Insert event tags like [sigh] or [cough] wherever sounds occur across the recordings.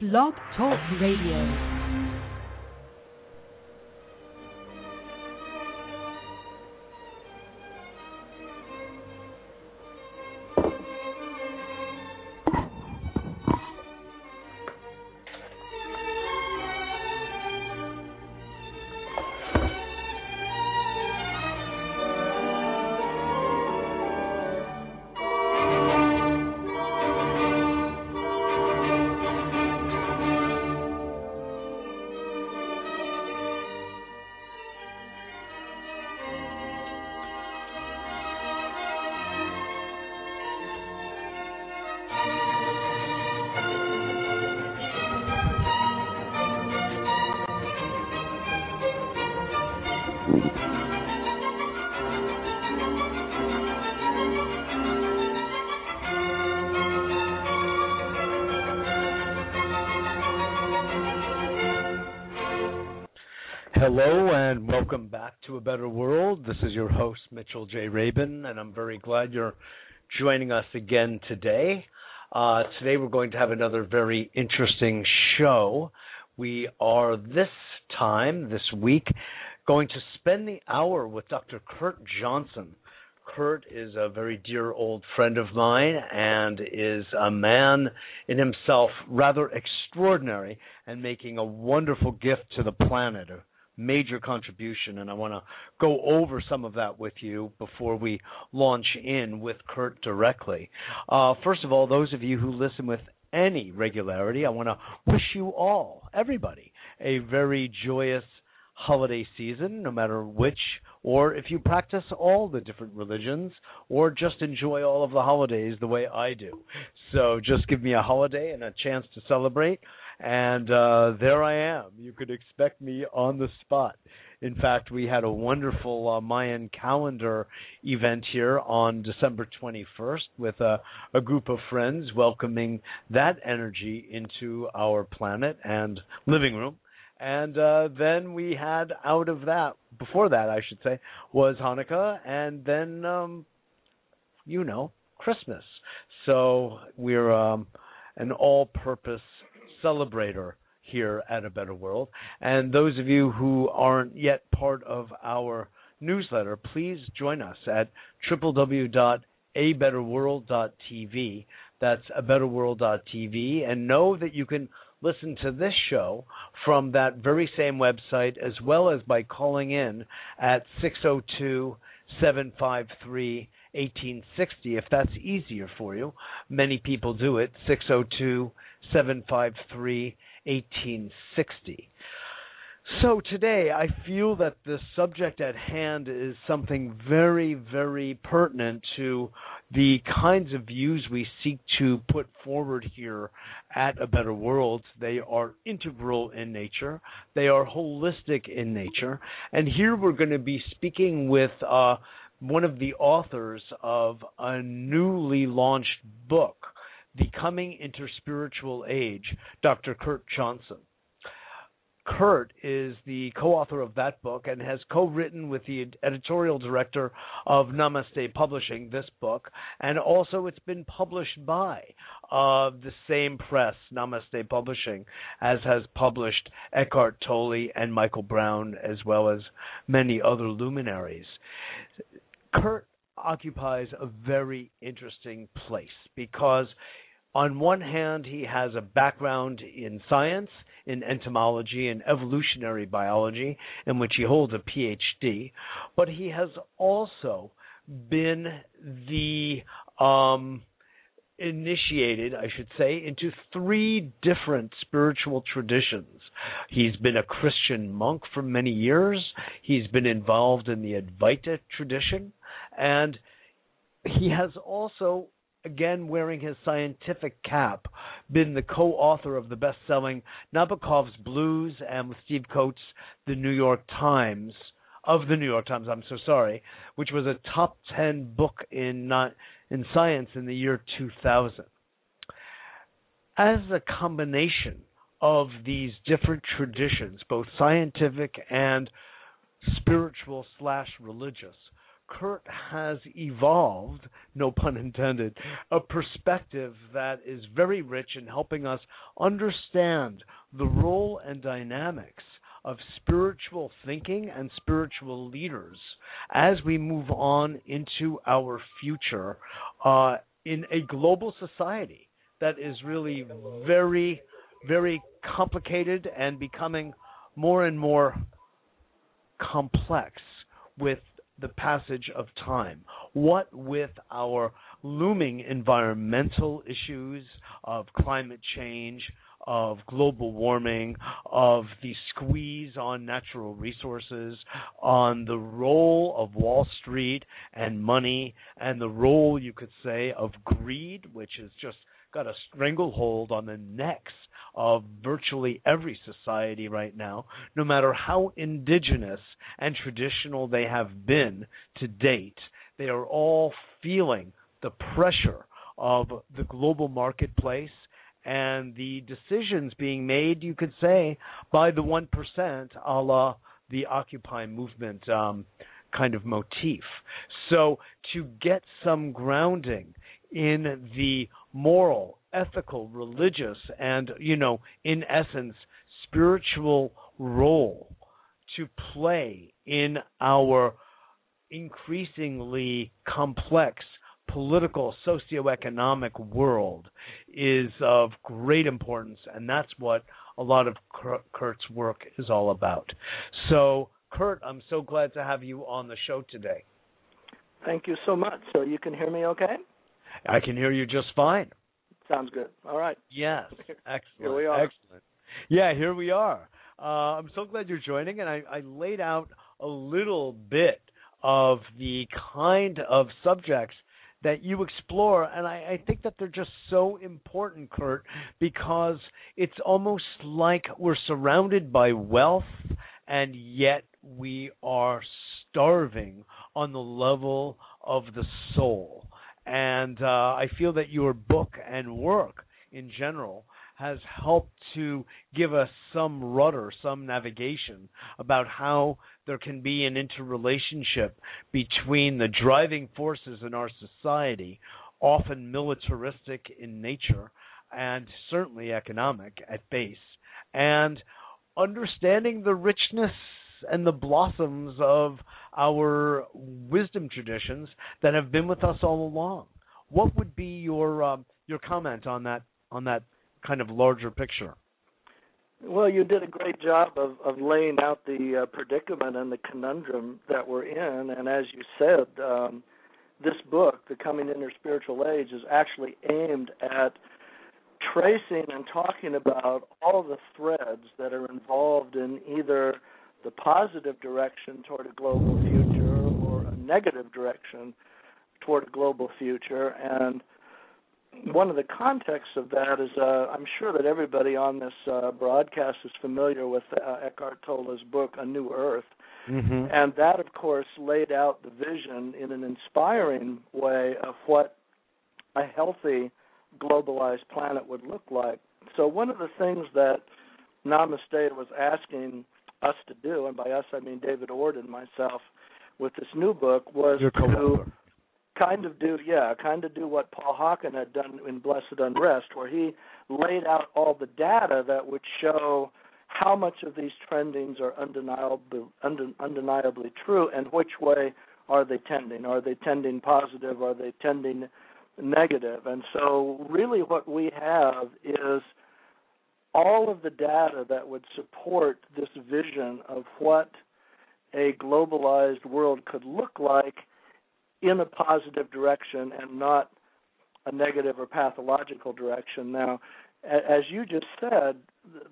Blog Talk Radio. A Better World. This is your host, Mitchell J. Rabin, and I'm very glad you're joining us again today. Uh, today we're going to have another very interesting show. We are this time, this week, going to spend the hour with Dr. Kurt Johnson. Kurt is a very dear old friend of mine and is a man in himself rather extraordinary and making a wonderful gift to the planet, major contribution, and I want to go over some of that with you before we launch in with Kurt directly. Uh, first of all, those of you who listen with any regularity, I want to wish you all, everybody, a very joyous holiday season, no matter which, or if you practice all the different religions, or just enjoy all of the holidays the way I do. So just give me a holiday and a chance to celebrate and uh, there I am. You could expect me on the spot. In fact, we had a wonderful uh, Mayan calendar event here on December 21st with a, a group of friends welcoming that energy into our planet and living room. And uh, then we had out of that, before that, I should say, was Hanukkah, and then, um, you know, Christmas. So we're um, an all purpose celebrator here at A Better World. And those of you who aren't yet part of our newsletter, please join us at www.abetterworld.tv. That's a abetterworld.tv. And know that you can listen to this show from that very same website as well as by calling in at 602 753 1860 if that's easier for you. Many people do it. 602 753 1860. So today I feel that the subject at hand is something very, very pertinent to the kinds of views we seek to put forward here at A Better World. They are integral in nature, they are holistic in nature. And here we're going to be speaking with uh, one of the authors of a newly launched book the Coming Interspiritual Age, Dr. Kurt Johnson. Kurt is the co author of that book and has co written with the editorial director of Namaste Publishing this book. And also, it's been published by uh, the same press, Namaste Publishing, as has published Eckhart Tolle and Michael Brown, as well as many other luminaries. Kurt occupies a very interesting place because on one hand, he has a background in science, in entomology and evolutionary biology, in which he holds a PhD, but he has also been the um, initiated, I should say, into three different spiritual traditions. He's been a Christian monk for many years. He's been involved in the Advaita tradition, and he has also again wearing his scientific cap, been the co-author of the best-selling Nabokov's Blues and with Steve Coates, The New York Times of the New York Times. I'm so sorry, which was a top ten book in not in science in the year 2000. As a combination of these different traditions, both scientific and spiritual slash religious, Kurt has evolved, no pun intended, a perspective that is very rich in helping us understand the role and dynamics of spiritual thinking and spiritual leaders as we move on into our future uh, in a global society that is really very, very complicated and becoming more and more complex with the passage of time. What with our looming environmental issues of climate change, of global warming, of the squeeze on natural resources, on the role of Wall Street and money, and the role, you could say, of greed, which has just got a stranglehold on the necks of virtually every society right now, no matter how indigenous and traditional they have been to date. They are all feeling the pressure of the global marketplace and the decisions being made, you could say, by the 1%, a la the Occupy movement um, kind of motif. So, to get some grounding in the moral, ethical, religious, and, you know, in essence, spiritual role to play in our increasingly complex political, socioeconomic world is of great importance, and that's what a lot of Kurt's work is all about. So, Kurt, I'm so glad to have you on the show today. Thank you so much. So, you can hear me okay? I can hear you just fine. Sounds good. All right. Yes. [laughs] Excellent. Here we are. Excellent. Yeah, here we are. Uh, I'm so glad you're joining, and I, I laid out a little bit of the kind of subjects that you explore. And I, I think that they're just so important, Kurt, because it's almost like we're surrounded by wealth and yet we are starving on the level of the soul. And uh, I feel that your book and work in general has helped to give us some rudder, some navigation about how there can be an interrelationship between the driving forces in our society, often militaristic in nature and certainly economic at base, and understanding the richness and the blossoms of our wisdom traditions that have been with us all along. What would be your um, your comment on that on that kind of larger picture? Well, you did a great job of, of laying out the uh, predicament and the conundrum that we're in. And as you said, um, this book, The Coming Interspiritual Age, is actually aimed at tracing and talking about all the threads that are involved in either the positive direction toward a global future or a negative direction toward a global future. And one of the contexts of that is uh, I'm sure that everybody on this uh, broadcast is familiar with uh, Eckhart Tolle's book A New Earth. Mm-hmm. And that, of course, laid out the vision in an inspiring way of what a healthy, globalized planet would look like. So, one of the things that Namaste was asking us to do, and by us I mean David Ord and myself, with this new book was to kind of do yeah kind of do what paul hawken had done in blessed unrest where he laid out all the data that would show how much of these trendings are undeniably undeniably true and which way are they tending? Are they tending positive? Are they tending negative? negative? And so really what we have is all of the data that would support this vision of what a globalized world could look like in a positive direction and not a negative or pathological direction. Now, as you just said,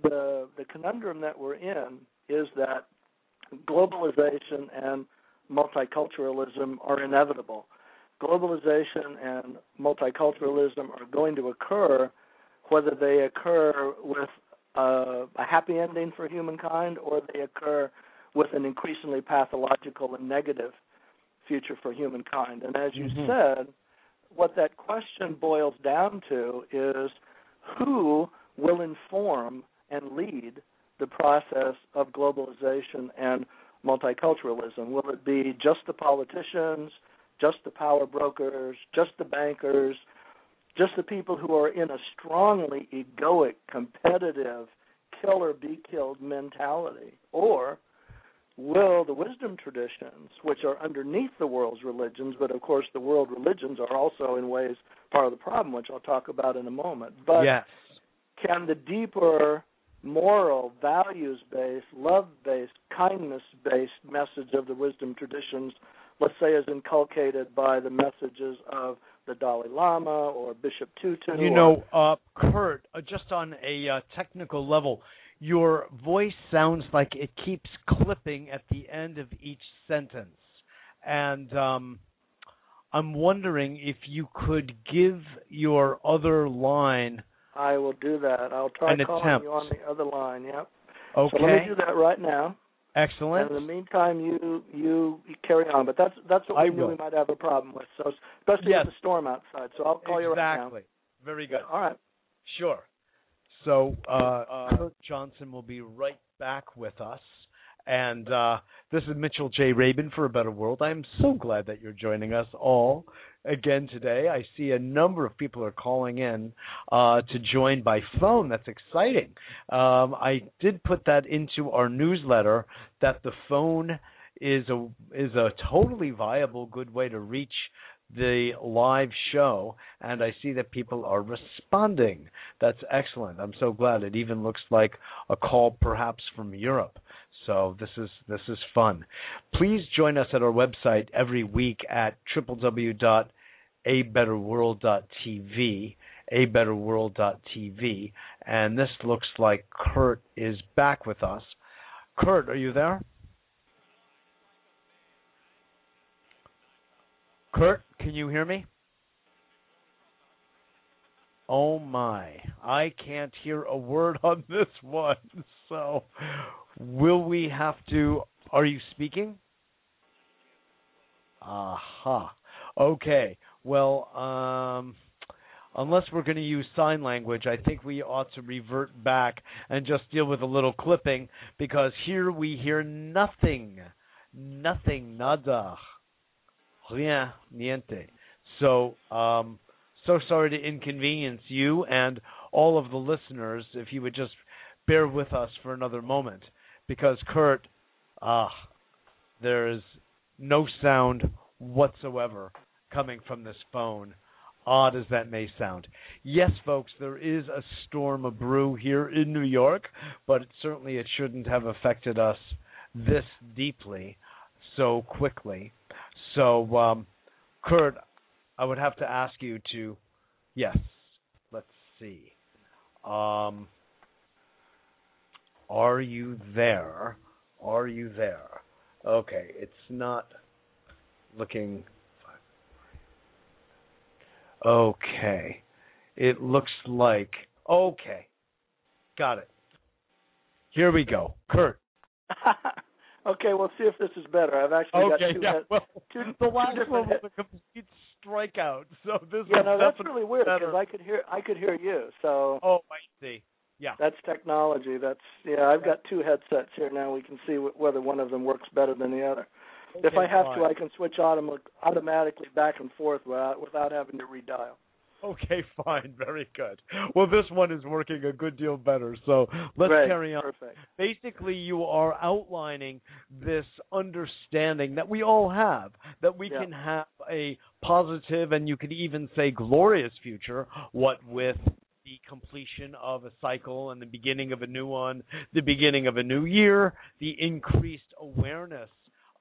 the the conundrum that we're in is that globalization and multiculturalism are inevitable. Globalization and multiculturalism are going to occur whether they occur with a, a happy ending for humankind or they occur with an increasingly pathological and negative future for humankind. And as you mm-hmm. said, what that question boils down to is who will inform and lead the process of globalization and multiculturalism? Will it be just the politicians, just the power brokers, just the bankers, just the people who are in a strongly egoic, competitive, kill or be killed mentality? Or will the wisdom traditions, which are underneath the world's religions, but of course the world religions are also in ways part of the problem, which I'll talk about in a moment. But yes. can the deeper moral, values based, love based, kindness based message of the wisdom traditions, let's say, is inculcated by the messages of the Dalai Lama or Bishop Tutu? You know, uh, Kurt, uh, just on a uh, technical level, your voice sounds like it keeps clipping at the end of each sentence. And um, I'm wondering if you could give your other line. I will do that. I'll try calling attempt. you on the other line. Yep. Okay. So let me do that right now. Excellent. And in the meantime, you you carry on. But that's that's what I we will. we might have a problem with. So especially Yes. with the storm outside. So I'll call you right now. exactly. Very good. All right. Sure. So uh, Kurt Johnson will be right back with us. And uh, this is Mitchell J. Rabin for A Better World. I'm so glad that you're joining us all again today. I see a number of people are calling in uh, to join by phone. That's exciting. Um, I did put that into our newsletter that the phone is a is a totally viable good way to reach the live show and I see that people are responding. That's excellent. I'm so glad. It even looks like a call perhaps from Europe. So this is this is fun. Please join us at our website every week at www.abetterworld.tv, abetterworld.tv, and this looks like Kurt is back with us. Kurt, are you there? Kurt, can you hear me? Oh my, I can't hear a word on this [laughs] one. So, will we have to? Are you speaking? Aha. Okay. Well, um, unless we're going to use sign language, I think we ought to revert back and just deal with a little clipping because here we hear nothing. Nothing. Nada rien, niente. So, um, so sorry to inconvenience you and all of the listeners. If you would just bear with us for another moment, because Kurt, ah, there is no sound whatsoever coming from this phone. Odd as that may sound. Yes, folks, there is a storm of brew here in New York, but certainly it shouldn't have affected us this deeply so quickly. So, um, Kurt, I would have to ask you to, yes, let's see. Um, are you there? Are you there? Okay, it's not looking. Okay, it looks like. Okay, got it. Here we go, Kurt. [laughs] okay, we'll see if this is better. I've actually got Okay, two, yeah. head- Well, two, the last one was a complete strikeout. So this Yeah, is no, that's really weird because I could hear I could hear you. So Oh, I see. Yeah. that's technology. That's yeah. I've got two headsets here now. We can see wh- whether one of them works better than the other. if I have fine. to, I can switch autom- automatically back and forth without without having to redial. Okay, [laughs] fine. Very good. Well, this one is working a good deal better. So let's Great. carry on. Perfect. Basically, you are outlining this understanding that we all have that we Yeah. can have a positive and you could even say glorious future, what with completion of a cycle and the beginning of a new one, the beginning of a new year, the increased awareness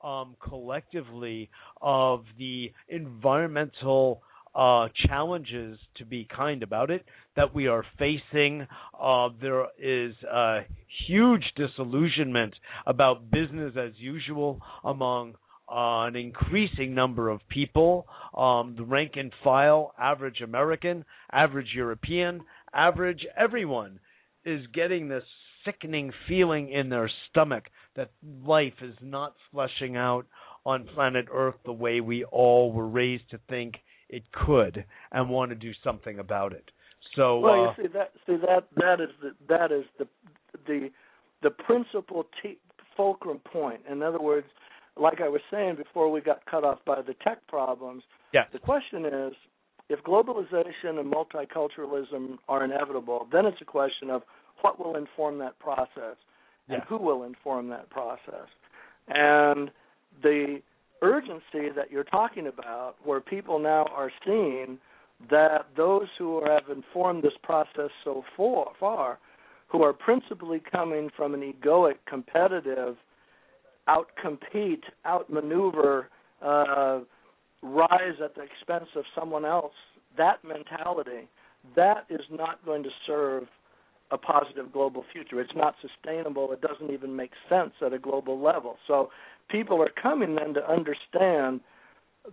um, collectively of the environmental uh, challenges, to be kind about it, that we are facing. Uh, there is a huge disillusionment about business as usual among uh, an increasing number of people. Um, the rank and file, average American, average European, average everyone is getting this sickening feeling in their stomach that life is not fleshing out on planet Earth the way we all were raised to think it could and want to do something about it. So Well, uh, you see that see that that is the that is the the the principal te- fulcrum point. In other words, like I was saying before we got cut off by the tech problems, yes. the question is if globalization and multiculturalism are inevitable, then it's a question of what will inform that process and Yes. who will inform that process. And the urgency that you're talking about, where people now are seeing that those who have informed this process so far, far who are principally coming from an egoic, competitive, outcompete, outmaneuver, uh, rise at the expense of someone else, that mentality, that is not going to serve a positive global future. It's not sustainable. It doesn't even make sense at a global level. So people are coming then to understand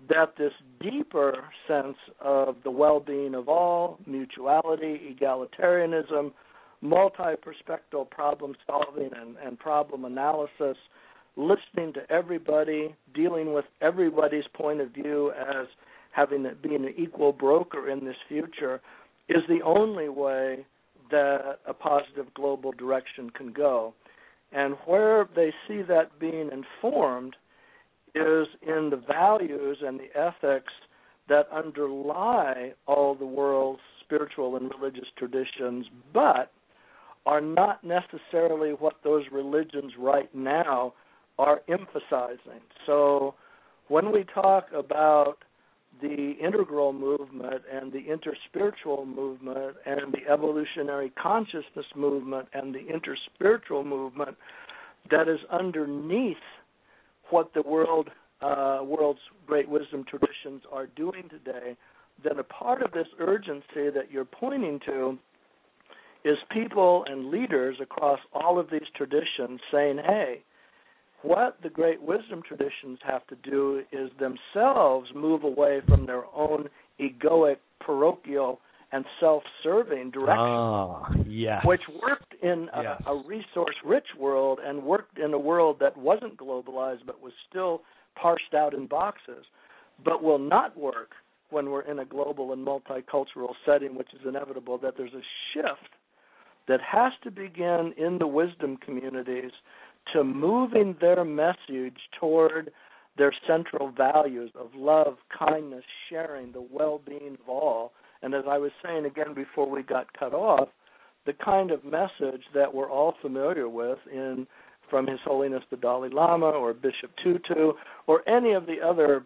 that this deeper sense of the well-being of all, mutuality, egalitarianism, multi-perspective problem solving and, and problem analysis, listening to everybody, dealing with everybody's point of view as having being an equal broker in this future is the only way that a positive global direction can go. And where they see that being informed is in the values and the ethics that underlie all the world's spiritual and religious traditions, but are not necessarily what those religions right now are emphasizing. So when we talk about the integral movement and the interspiritual movement and the evolutionary consciousness movement and the interspiritual movement that is underneath what the world uh, world's great wisdom traditions are doing today, then a part of this urgency that you're pointing to is people and leaders across all of these traditions saying, hey, what the great wisdom traditions have to do is themselves move away from their own egoic, parochial, and self-serving direction, Ah, yes. which worked in a, Yes. a resource-rich world and worked in a world that wasn't globalized but was still parsed out in boxes, but will not work when we're in a global and multicultural setting, which is inevitable. That there's a shift that has to begin in the wisdom communities to moving their message toward their central values of love, kindness, sharing, the well being of all. And as I was saying again before we got cut off, the kind of message that we're all familiar with in from His Holiness the Dalai Lama or Bishop Tutu or any of the other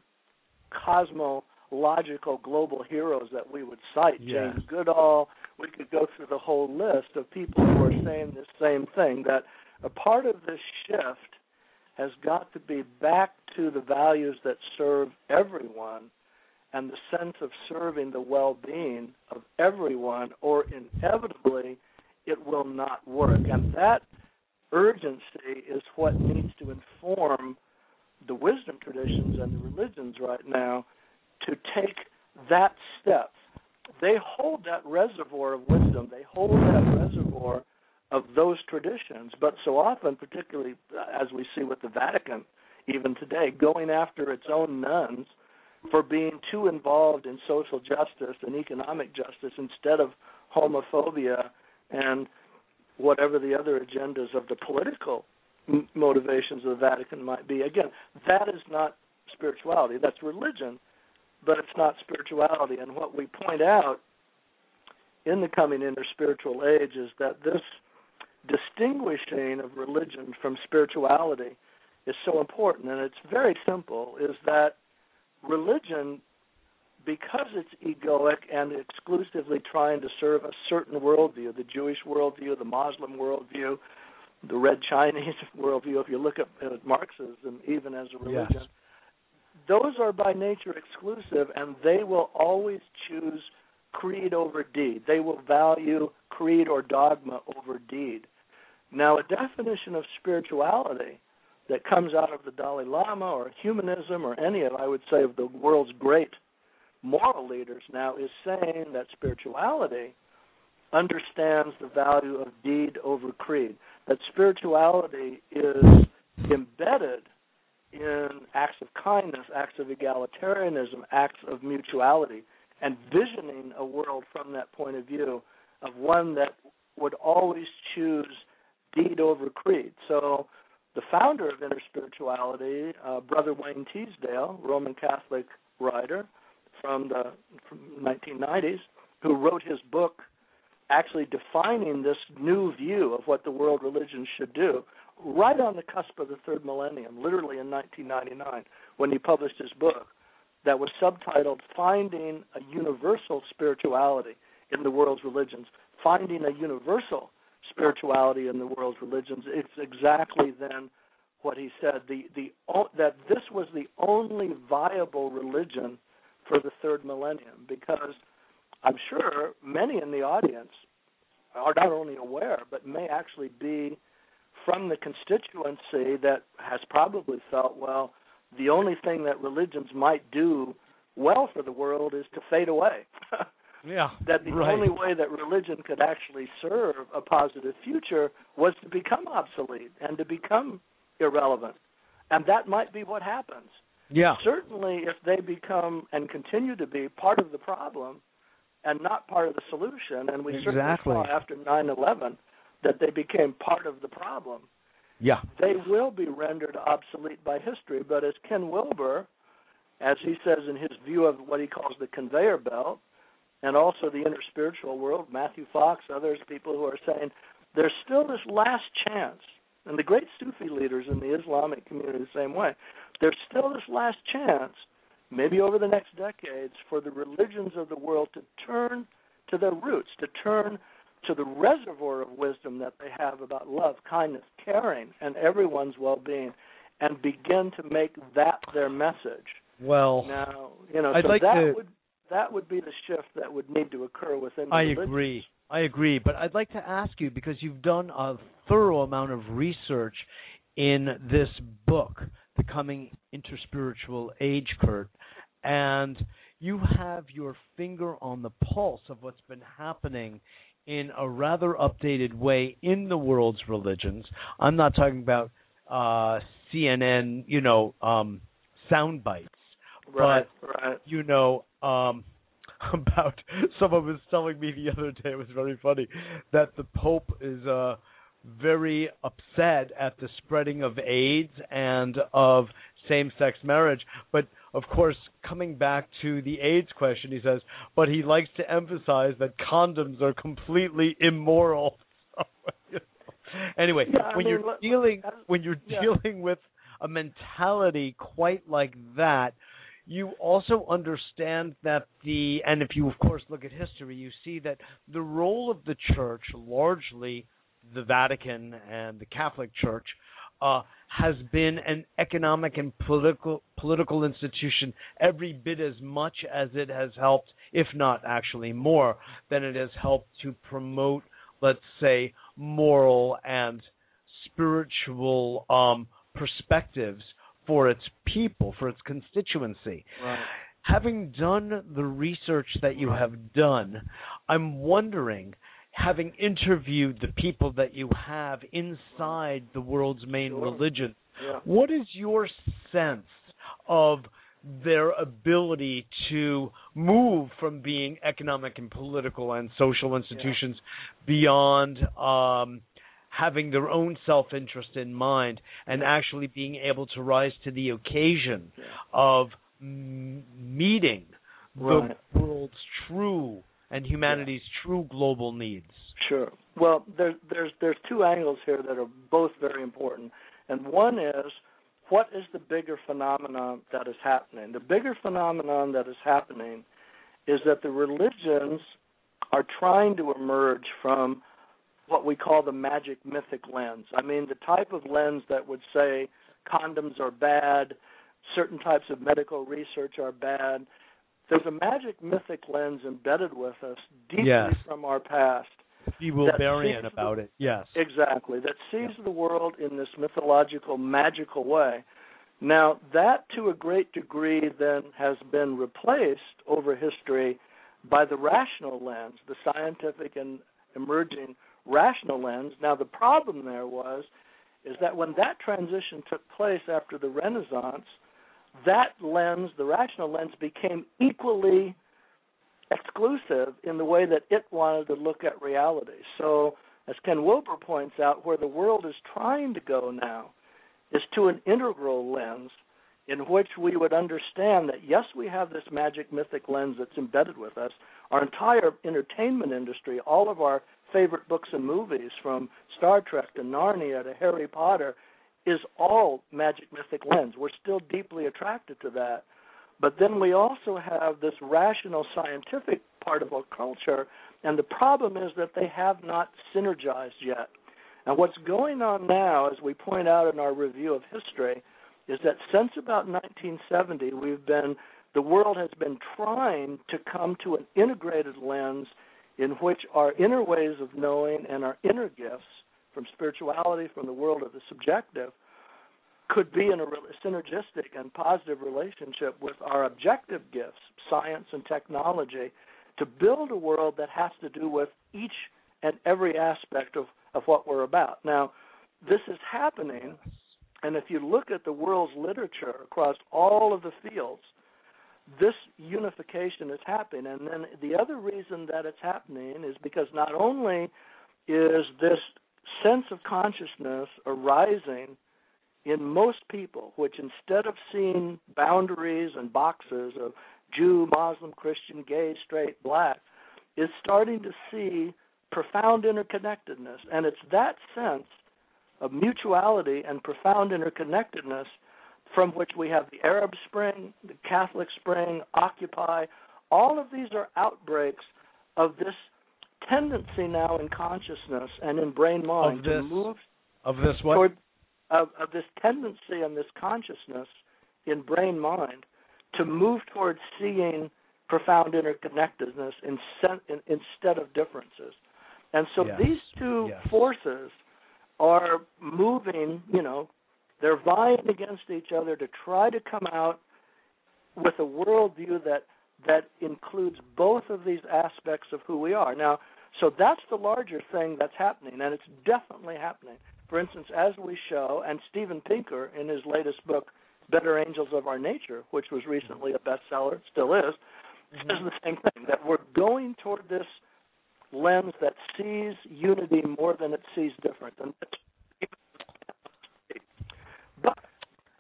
cosmological global heroes that we would cite, Yes. James Goodall, we could go through the whole list of people who are saying the same thing that a part of this shift has got to be back to the values that serve everyone and the sense of serving the well-being of everyone or inevitably it will not work. And that urgency is what needs to inform the wisdom traditions and the religions right now to take that step. They hold that reservoir of wisdom. They hold that reservoir of those traditions, but so often, particularly uh, as we see with the Vatican, even today, going after its own nuns for being too involved in social justice and economic justice instead of homophobia and whatever the other agendas of the political motivations of the Vatican might be. Again, that is not spirituality. That's religion, but it's not spirituality. And what we point out in the coming interspiritual age is that this distinguishing of religion from spirituality is so important and it's very simple is that religion because it's egoic and exclusively trying to serve a certain worldview the jewish worldview the muslim worldview the red chinese [laughs] worldview if you look at, at marxism even as a religion Yes. those are by nature exclusive and they will always choose creed over deed. They will value creed or dogma over deed. Now, a definition of spirituality that comes out of the Dalai Lama or humanism or any of, I would say, of the world's great moral leaders now is saying that spirituality understands the value of deed over creed. That spirituality is embedded in acts of kindness, acts of egalitarianism, acts of mutuality, and visioning a world from that point of view of one that would always choose deed over creed. So the founder of interspirituality, uh, Brother Wayne Teasdale, Roman Catholic writer from the from 1990s, who wrote his book actually defining this new view of what the world religions should do right on the cusp of the third millennium, literally in 1999, when he published his book that was subtitled Finding a Universal Spirituality in the World's Religions. Finding a Universal Spirituality in the World's Religions. It's exactly then what he said the the that this was the only viable religion for the third millennium because I'm sure many in the audience are not only aware but may actually be from the constituency that has probably felt well the only thing that religions might do well for the world is to fade away. [laughs] yeah. that the right. only way that religion could actually serve a positive future was to become obsolete and to become irrelevant. And that might be what happens. Yeah. Certainly if they become and continue to be part of the problem and not part of the solution and we exactly. certainly saw after 9/11 that they became part of the problem yeah. They will be rendered obsolete by history. But as Ken Wilber, as he says in his view of what he calls the conveyor belt, and also the inner spiritual world, Matthew Fox, others, people who are saying there's still this last chance, and the great Sufi leaders in the Islamic community the same way. There's still this last chance, maybe over the next decades, for the religions of the world to turn to their roots, to turn to the reservoir of wisdom that they have about love, kindness, caring, and everyone's well-being, and begin to make that their message. Well, now you know, I'd so like that to, would that would be the shift that would need to occur within. I religions. agree. I agree, but I'd like to ask you because you've done a thorough amount of research in this book, The Coming Interspiritual Age, Kurt, and you have your finger on the pulse of what's been happening in a rather updated way in the world's religions. I'm not talking about uh, CNN, you know, um, sound bites, right, but right. you know, um, [laughs] about someone was telling me the other day. It was very funny that the Pope is uh, very upset at the spreading of AIDS and of same-sex marriage, but of course, coming back to the AIDS question, he says, but he likes to emphasize that condoms are completely immoral. [laughs] anyway, yeah, when mean, you're look, dealing when you're yeah. dealing with a mentality quite like that, you also understand that the and if you of course look at history, you see that the role of the church, largely the Vatican and the Catholic Church, uh, has been an economic and political political institution every bit as much as it has helped, if not actually more, than it has helped to promote, let's say, moral and spiritual um, perspectives for its people, for its constituency. Right. Having done the research that you have done, I'm wondering having interviewed the people that you have inside the world's main Sure. religion, Yeah. what is your sense of their ability to move from being economic and political and social institutions beyond um, having their own self-interest in mind and actually being able to rise to the occasion of m- meeting Right. the world's true and humanity's true global needs. Sure. Well, there's there's there's two angles here that are both very important, and one is what is the bigger phenomenon that is happening? The bigger phenomenon that is happening is that the religions are trying to emerge from what we call the magic mythic lens. I mean, the type of lens that would say condoms are bad, certain types of medical research are bad. There's a magic mythic lens embedded with us deeply Yes. from our past. Be Wilberian seems- about it. Yes. Exactly. That sees the world in this mythological, magical way. Now, that to a great degree then has been replaced over history by the rational lens, the scientific and emerging rational lens. Now, the problem there was is that when that transition took place after the Renaissance, that lens, the rational lens, became equally exclusive in the way that it wanted to look at reality. So, as Ken Wilber points out, where the world is trying to go now is to an integral lens in which we would understand that yes, we have this magic mythic lens that's embedded with us. Our entire entertainment industry, all of our favorite books and movies, from Star Trek to Narnia to Harry Potter, is all magic mythic lens. We're still deeply attracted to that. But then we also have this rational scientific part of our culture, and the problem is that they have not synergized yet. And what's going on now, as we point out in our review of history, is that since about 1970, we've been the world has been trying to come to an integrated lens in which our inner ways of knowing and our inner gifts from spirituality, from the world of the subjective, could be in a synergistic and positive relationship with our objective gifts, science and technology, to build a world that has to do with each and every aspect of, of what we're about. Now, this is happening and if you look at the world's literature across all of the fields, this unification is happening. And then the other reason that it's happening is because not only is this sense of consciousness arising in most people, which instead of seeing boundaries and boxes of Jew, Muslim, Christian, gay, straight, black, is starting to see profound interconnectedness. And it's that sense of mutuality and profound interconnectedness from which we have the Arab Spring, the Catholic Spring, Occupy. All of these are outbreaks of this tendency now in consciousness and in brain mind to move of this what toward of, of this tendency and this consciousness in brain mind to move towards seeing profound interconnectedness in, in, instead of differences. And so yes. these two yes. forces are moving, you know, they're vying against each other to try to come out with a worldview that that includes both of these aspects of who we are. Now, so that's the larger thing that's happening, and it's definitely happening. For instance, as we show, and Steven Pinker in his latest book, Better Angels of Our Nature, which was recently a bestseller, still is, mm-hmm. says the same thing that we're going toward this lens that sees unity more than it sees difference. And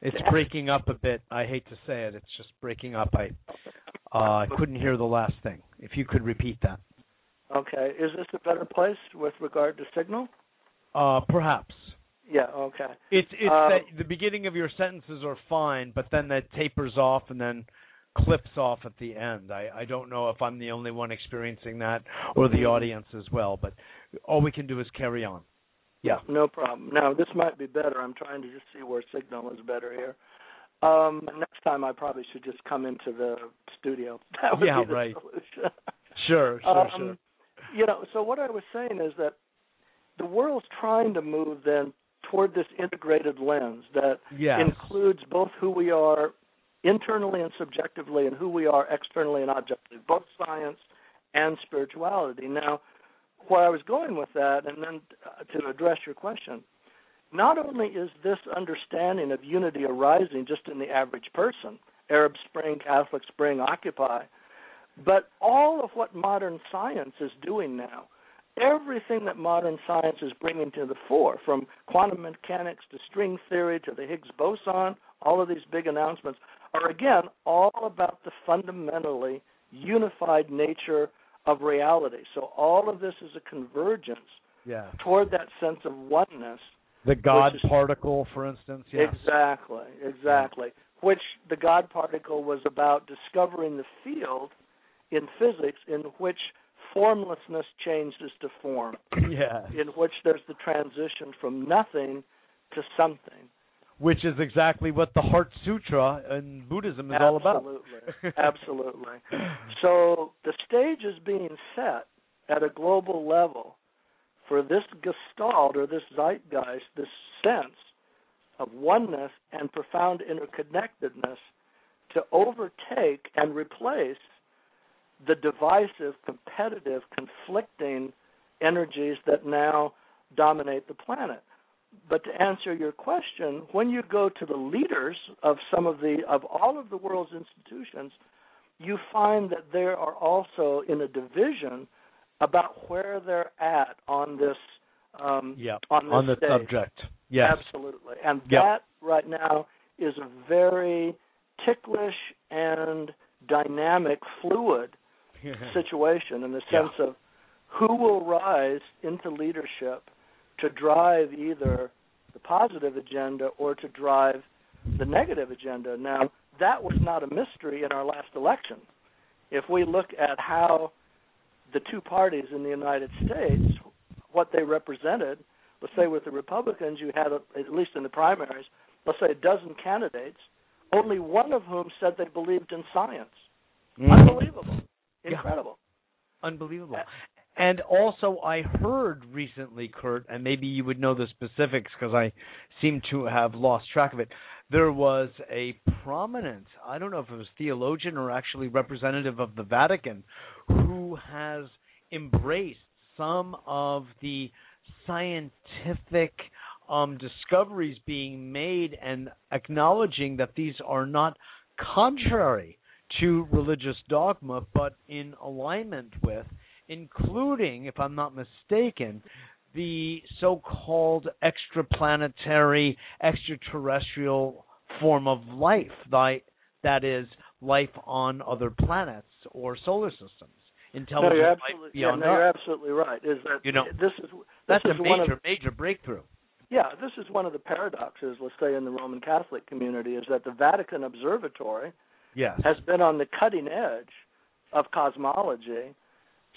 it's breaking up a bit. I hate to say it. It's just breaking up. I uh, I couldn't hear the last thing. If you could repeat that. Okay. Is this a better place with regard to signal? Uh, perhaps. Yeah. Okay. It's it's Um, that the beginning of your sentences are fine, but then that tapers off and then clips off at the end. I, I don't know if I'm the only one experiencing that or the audience as well, but all we can do is carry on. Yeah. No problem. Now this might be better. I'm trying to just see where signal is better here. Um, next time I probably should just come into the studio. [laughs] That would Yeah, be the right. solution. [laughs] Sure, sure, um, sure. You know, so what I was saying is that the world's trying to move then toward this integrated lens that Yes. includes both who we are internally and subjectively and who we are externally and objectively, both science and spirituality. Now, where I was going with that, and then uh, to address your question, not only is this understanding of unity arising just in the average person, Arab Spring, Catholic Spring, Occupy, but all of what modern science is doing now, everything that modern science is bringing to the fore, from quantum mechanics to string theory to the Higgs boson, all of these big announcements, are again all about the fundamentally unified nature of reality. So all of this is a convergence Yeah. toward that sense of oneness. The God is- particle, for instance. Yes. Exactly, exactly. Which the God particle was about discovering the field in physics in which formlessness changes to form, [coughs] Yeah. in which there's the transition from nothing to something. Which is exactly what the Heart Sutra in Buddhism is all about. Absolutely. Absolutely. So the stage is being set at a global level for this gestalt or this zeitgeist, this sense of oneness and profound interconnectedness to overtake and replace the divisive, competitive, conflicting energies that now dominate the planet. But to answer your question, when you go to the leaders of some of the of all of the world's institutions, you find that there are also in a division about where they're at on this um, Yeah. on this On the stage. subject. Yes. Absolutely. And Yep. that right now is a very ticklish and dynamic, fluid [laughs] situation in the sense Yeah. of who will rise into leadership to drive either the positive agenda or to drive the negative agenda. Now, that was not a mystery in our last election. If we look at how the two parties in the United States, what they represented, let's say with the Republicans, you had, a, at least in the primaries, let's say a dozen candidates, only one of whom said they believed in science. Mhm. Unbelievable. Yeah. Incredible. Unbelievable. And also, I heard recently, Kurt, and maybe you would know the specifics because I seem to have lost track of it. There was a prominent, I don't know if it was theologian or actually representative of the Vatican, who has embraced some of the scientific um, discoveries being made and acknowledging that these are not contrary to religious dogma, but in alignment with, including, if I'm not mistaken, the so called extraplanetary, extraterrestrial form of life, that is, life on other planets or solar systems. No, Intelligent you're life absolutely, yeah, beyond no, you're absolutely right. Is that You know, this is this That's is a major, of major breakthrough. yeah, this is one of the paradoxes, let's say in the Roman Catholic community, is that the Vatican Observatory Yes. has been on the cutting edge of cosmology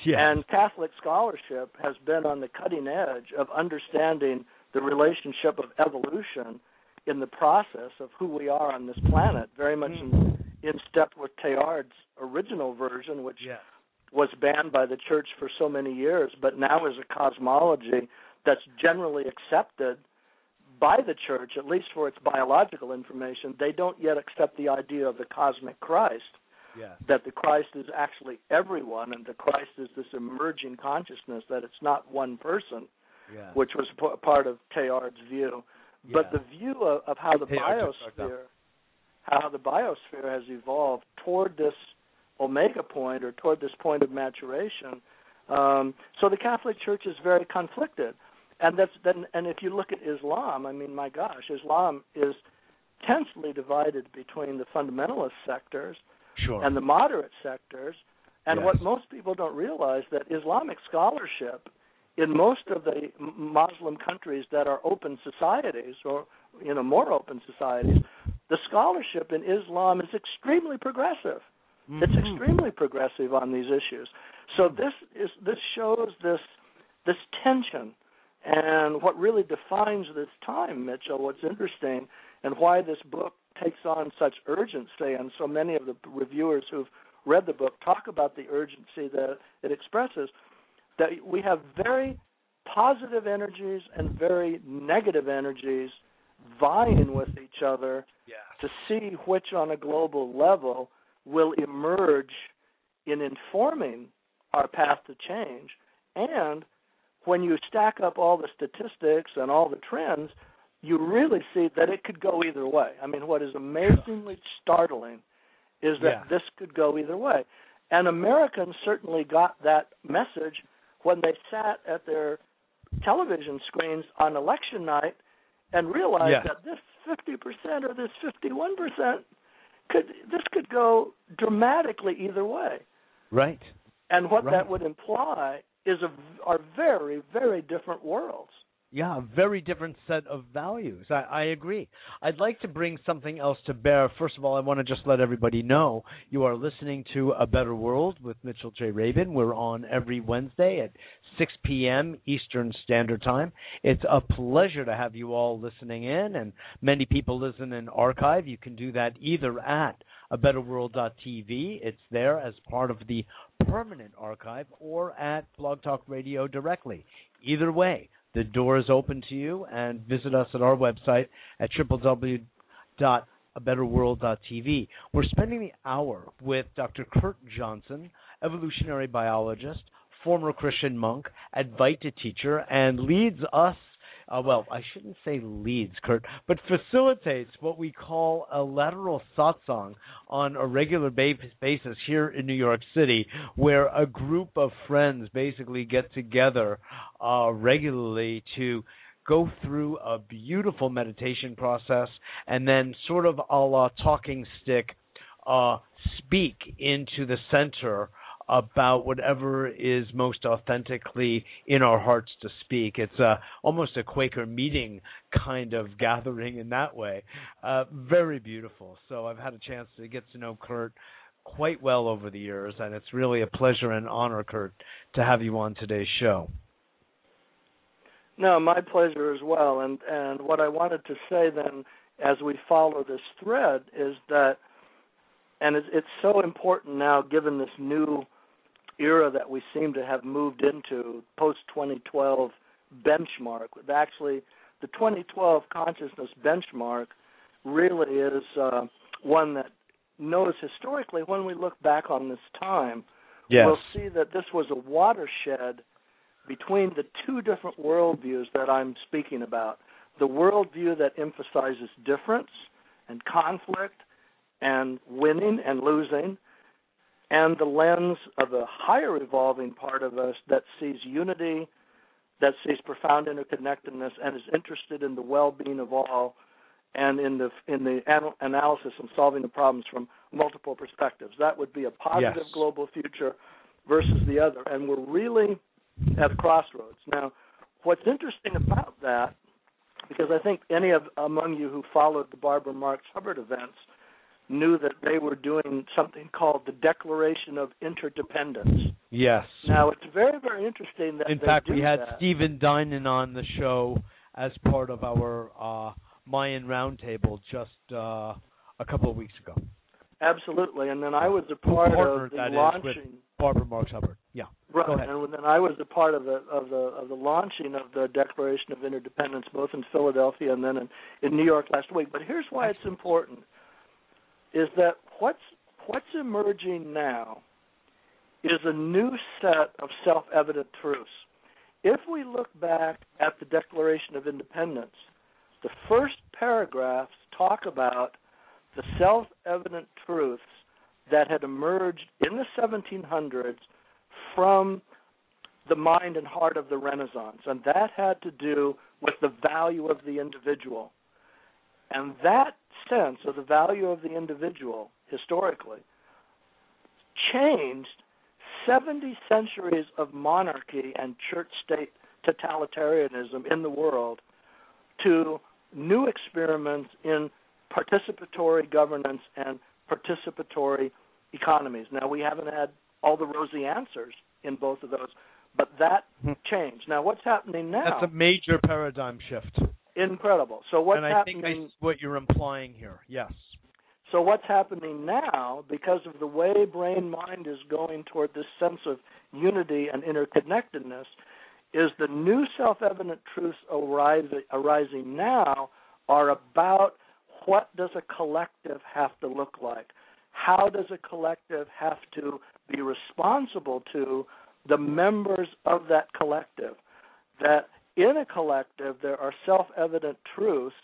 yes. And Catholic scholarship has been on the cutting edge of understanding the relationship of evolution in the process of who we are on this planet, very much mm. in, in step with Teilhard's original version, which yes. was banned by the church for so many years, but now is a cosmology that's generally accepted by the church, at least for its biological information. They don't yet accept the idea of the cosmic Christ Yes. that the Christ is actually everyone, and the Christ is this emerging consciousness that it's not one person, Yes. which was p- part of Teilhard's view. But Yes. the view of, of how the Teilhard biosphere, how the biosphere has evolved toward this omega point or toward this point of maturation. Um, so the Catholic Church is very conflicted, and that's then. And if you look at Islam, I mean, my gosh, Islam is tensely divided between the fundamentalist sectors Sure. and the moderate sectors. And Yes. what most people don't realize that Islamic scholarship in most of the Muslim countries that are open societies or you know more open societies, the scholarship in Islam is extremely progressive. It's Mhm. extremely progressive on these issues. So this is this shows this this tension and what really defines this time, Mitchell, what's interesting and why this book takes on such urgency and so many of the reviewers who've read the book talk about the urgency that it expresses that we have very positive energies and very negative energies vying with each other yes. to see which on a global level will emerge in informing our path to change. And when you stack up all the statistics and all the trends, you really see that it could go either way. I mean, what is amazingly startling is that Yeah. this could go either way. And Americans certainly got that message when they sat at their television screens on election night and realized Yes. that this 50% or this 51% could this could go dramatically either way. Right. And what Right. that would imply is a, are very very different worlds. Yeah, a very different set of values. I, I agree. I'd like to bring something else to bear. First of all, I want to just let everybody know you are listening to A Better World with Mitchell J. Rabin. We're on every Wednesday at 6 p.m. Eastern Standard Time. It's a pleasure to have you all listening in, and many people listen in archive. You can do that either at abetterworld.tv. It's there as part of the permanent archive, or at Blog Talk Radio directly. Either way, the door is open to you, and visit us at our website at www.abetterworld.tv. We're spending the hour with Dr. Kurt Johnson, evolutionary biologist, former Christian monk, Advaita teacher, and leads us. Uh, well, I shouldn't say leads, Kurt, but facilitates what we call a lateral satsang on a regular ba- basis here in New York City, where a group of friends basically get together uh, regularly to go through a beautiful meditation process, and then sort of a la talking stick, uh, speak into the center about whatever is most authentically in our hearts to speak. It's a, almost a Quaker meeting kind of gathering in that way. Uh, very beautiful. So I've had a chance to get to know Kurt quite well over the years, and it's really a pleasure and honor, Kurt, to have you on today's show. No, my pleasure as well. And and what I wanted to say then, as we follow this thread, is that, and it's, it's so important now, given this new era that we seem to have moved into, post 2012 benchmark. Actually, the 2012 consciousness benchmark really is uh, one that knows historically when we look back on this time, yes. we'll see that this was a watershed between the two different worldviews that I'm speaking about. The worldview that emphasizes difference and conflict and winning and losing, and the lens of a higher evolving part of us that sees unity, that sees profound interconnectedness, and is interested in the well-being of all, and in the in the anal- analysis and solving the problems from multiple perspectives. That would be a positive yes. global future versus the other, and we're really at a crossroads now. What's interesting about that, because I think any of among you who followed the Barbara Marx Hubbard events knew that they were doing something called the Declaration of Interdependence. Yes. Now it's very, very interesting that. In fact, we had that. Stephen Dinan on the show as part of our uh, Mayan Roundtable just uh, a couple of weeks ago. Absolutely, and then I was a part Partner, of the launching. Barbara Marx Hubbard. Yeah. Right, and then I was a part of the of the of the launching of the Declaration of Interdependence, both in Philadelphia and then in, in New York last week. But here's why it's important: is that what's what's emerging now is a new set of self-evident truths. If we look back at the Declaration of Independence, the first paragraphs talk about the self-evident truths that had emerged in the 1700s from the mind and heart of the Renaissance, and that had to do with the value of the individual. And that sense of the value of the individual, historically, changed 70 centuries of monarchy and church state totalitarianism in the world to new experiments in participatory governance and participatory economies. Now, we haven't had all the rosy answers in both of those, but that Mhm. changed. Now, what's happening now? That's a major paradigm shift. Incredible. So what's and I happening? think I see what you're implying here. Yes. So what's happening now, because of the way brain mind is going toward this sense of unity and interconnectedness, is the new self-evident truths arising, arising now are about what does a collective have to look like? How does a collective have to be responsible to the members of that collective? That in a collective there are self-evident truths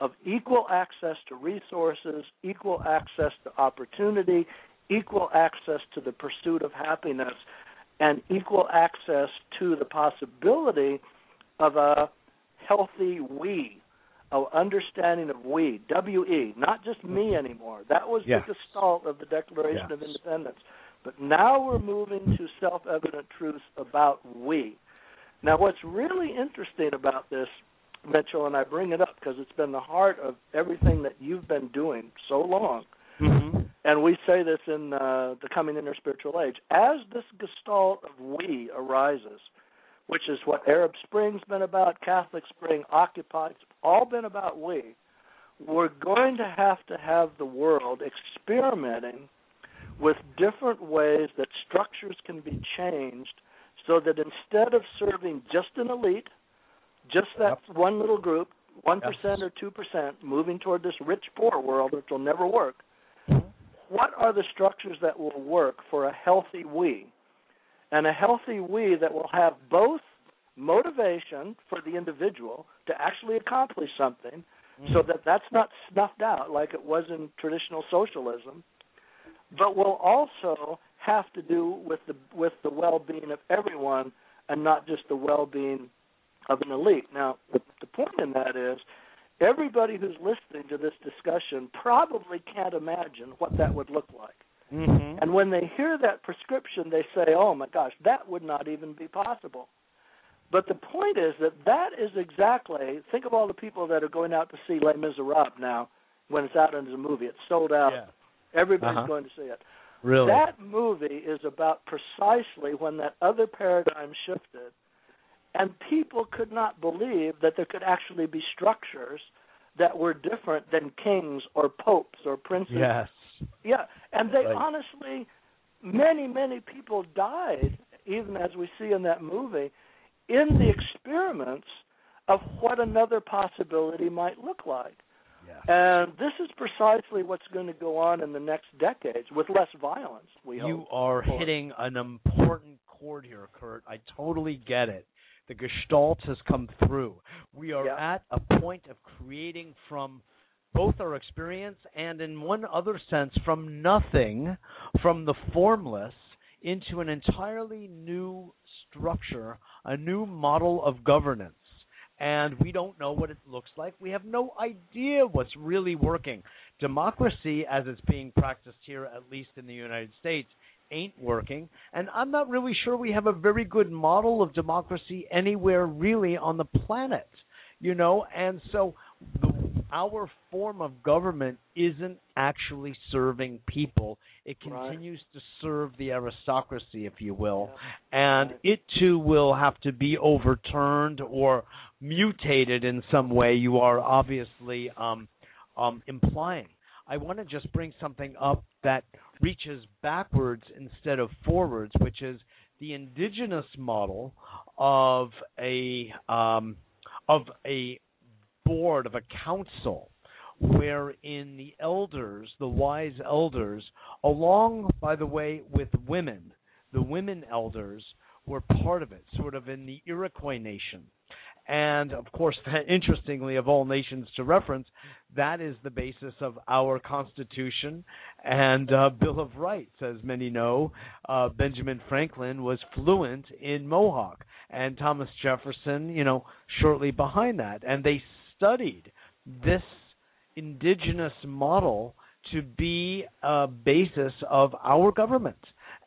of equal access to resources, equal access to opportunity, equal access to the pursuit of happiness, and equal access to the possibility of a healthy we, of understanding of we, W-E, not just me anymore. That was the gestalt of the Declaration of Independence. But now we're moving to self-evident truths about we. Now, what's really interesting about this, Mitchell, and I bring it up because it's been the heart of everything that you've been doing so long, Mm-hmm. and we say this in uh, the coming interspiritual age. As this gestalt of we arises, which is what Arab Spring's been about, Catholic Spring, Occupy, it's all been about we. We're going to have to have the world experimenting with different ways that structures can be changed so that instead of serving just an elite, just that one little group, 1% Yes. or 2%, moving toward this rich poor world, which will never work, what are the structures that will work for a healthy we? And a healthy we that will have both motivation for the individual to actually accomplish something mm. so that that's not snuffed out like it was in traditional socialism, but will also have to do with the with the well-being of everyone and not just the well-being of an elite. Now, the, the point in that is everybody who's listening to this discussion probably can't imagine what that would look like. Mm-hmm. And when they hear that prescription, they say, "Oh my gosh, that would not even be possible." But the point is that that is exactly. Think of all the people that are going out to see Les Miserables now, when it's out as a movie. It's sold out. Yeah. Everybody's Uh-huh. going to see it. Really? That movie is about precisely when that other paradigm shifted, and people could not believe that there could actually be structures that were different than kings or popes or princes. yes. Yeah, and they Right. honestly, many many people died, even as we see in that movie, in the experiments of what another possibility might look like. Yeah. And this is precisely what's going to go on in the next decades with less violence. We hope you hope. are hitting an important chord here, Kurt. I totally get it. The gestalt has come through. We are Yeah. at a point of creating from both our experience and, in one other sense, from nothing, from the formless, into an entirely new structure, a new model of governance. And we don't know what it looks like. We have no idea what's really working. Democracy, as it's being practiced here, at least in the United States, ain't working. And I'm not really sure we have a very good model of democracy anywhere really on the planet. You know, and so the, our form of government isn't actually serving people. It Right. continues to serve the aristocracy, if you will Yeah. and Right. it too will have to be overturned or mutated in some way. You are obviously um, um, implying. I want to just bring something up that reaches backwards instead of forwards, which is the indigenous model of a um, of a board of a council wherein the elders, the wise elders, along, by the way, with women, the women elders were part of it, sort of in the Iroquois nation. And of course, [laughs] interestingly, of all nations to reference, that is the basis of our Constitution and uh, Bill of Rights. As many know, uh, Benjamin Franklin was fluent in Mohawk, and Thomas Jefferson, you know, shortly behind that. And they studied this indigenous model to be a basis of our government.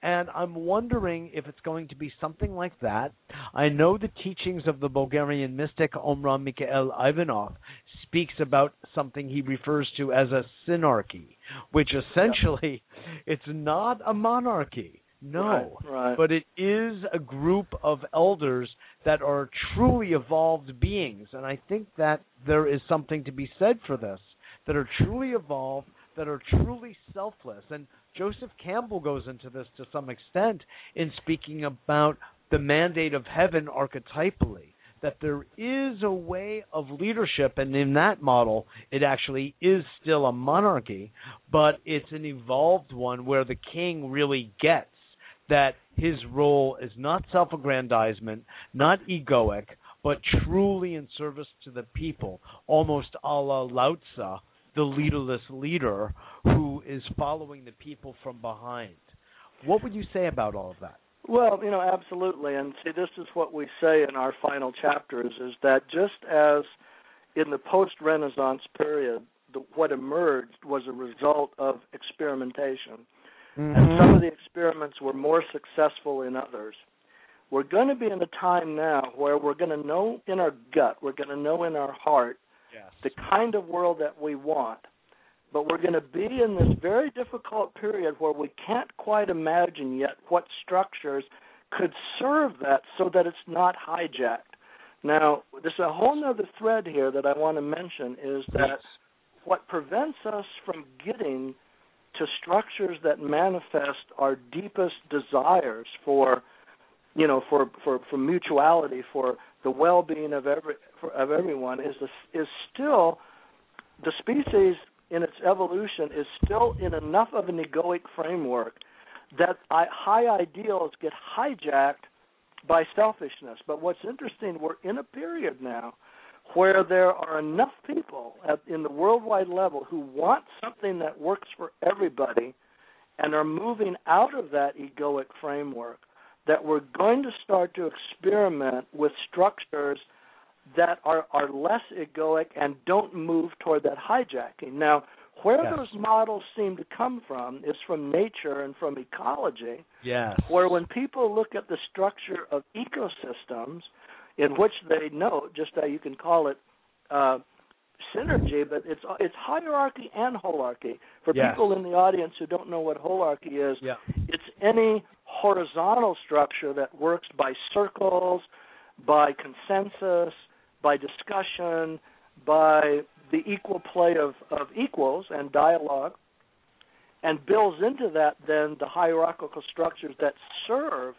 And I'm wondering if it's going to be something like that. I know the teachings of the Bulgarian mystic Omraam Mikhaël Aïvanhov speaks about something he refers to as a synarchy, which essentially [laughs] it's not a monarchy. No. Right, right. But it is a group of elders that are truly evolved beings. And I think that there is something to be said for this, that are truly evolved, that are truly selfless. And Joseph Campbell goes into this to some extent in speaking about the mandate of heaven archetypally. That there is a way of leadership, and in that model, it actually is still a monarchy, but it's an evolved one where the king really gets that his role is not self aggrandizement, not egoic, but truly in service to the people, almost a la Lao Tzu, the leaderless leader who is following the people from behind. What would you say about all of that? Well, you know, absolutely. And see, this is what we say in our final chapters is that just as in the post Renaissance period, the, what emerged was a result of experimentation. Mm-hmm. And some of the experiments were more successful in others. We're going to be in a time now where we're going to know in our gut, we're going to know in our heart yes. the kind of world that we want. But we're going to be in this very difficult period where we can't quite imagine yet what structures could serve that so that it's not hijacked. Now, there's a whole other thread here that I want to mention is that what prevents us from getting to structures that manifest our deepest desires for you know for for for mutuality for the well-being of every for, of everyone is is still the species in its evolution is still in enough of an egoic framework that I, high ideals get hijacked by selfishness. But what's interesting, we're in a period now where there are enough people at, in the worldwide level who want something that works for everybody and are moving out of that egoic framework that we're going to start to experiment with structures that are are less egoic and don't move toward that hijacking. Now, where Yes. those models seem to come from is from nature and from ecology, Yes. where when people look at the structure of ecosystems, in which they note, just how you can call it uh, synergy, but it's it's hierarchy and holarchy. For Yes. people in the audience who don't know what holarchy is, Yeah. it's any horizontal structure that works by circles, by consensus, by discussion, by the equal play of, of equals and dialogue, and builds into that then the hierarchical structures that serve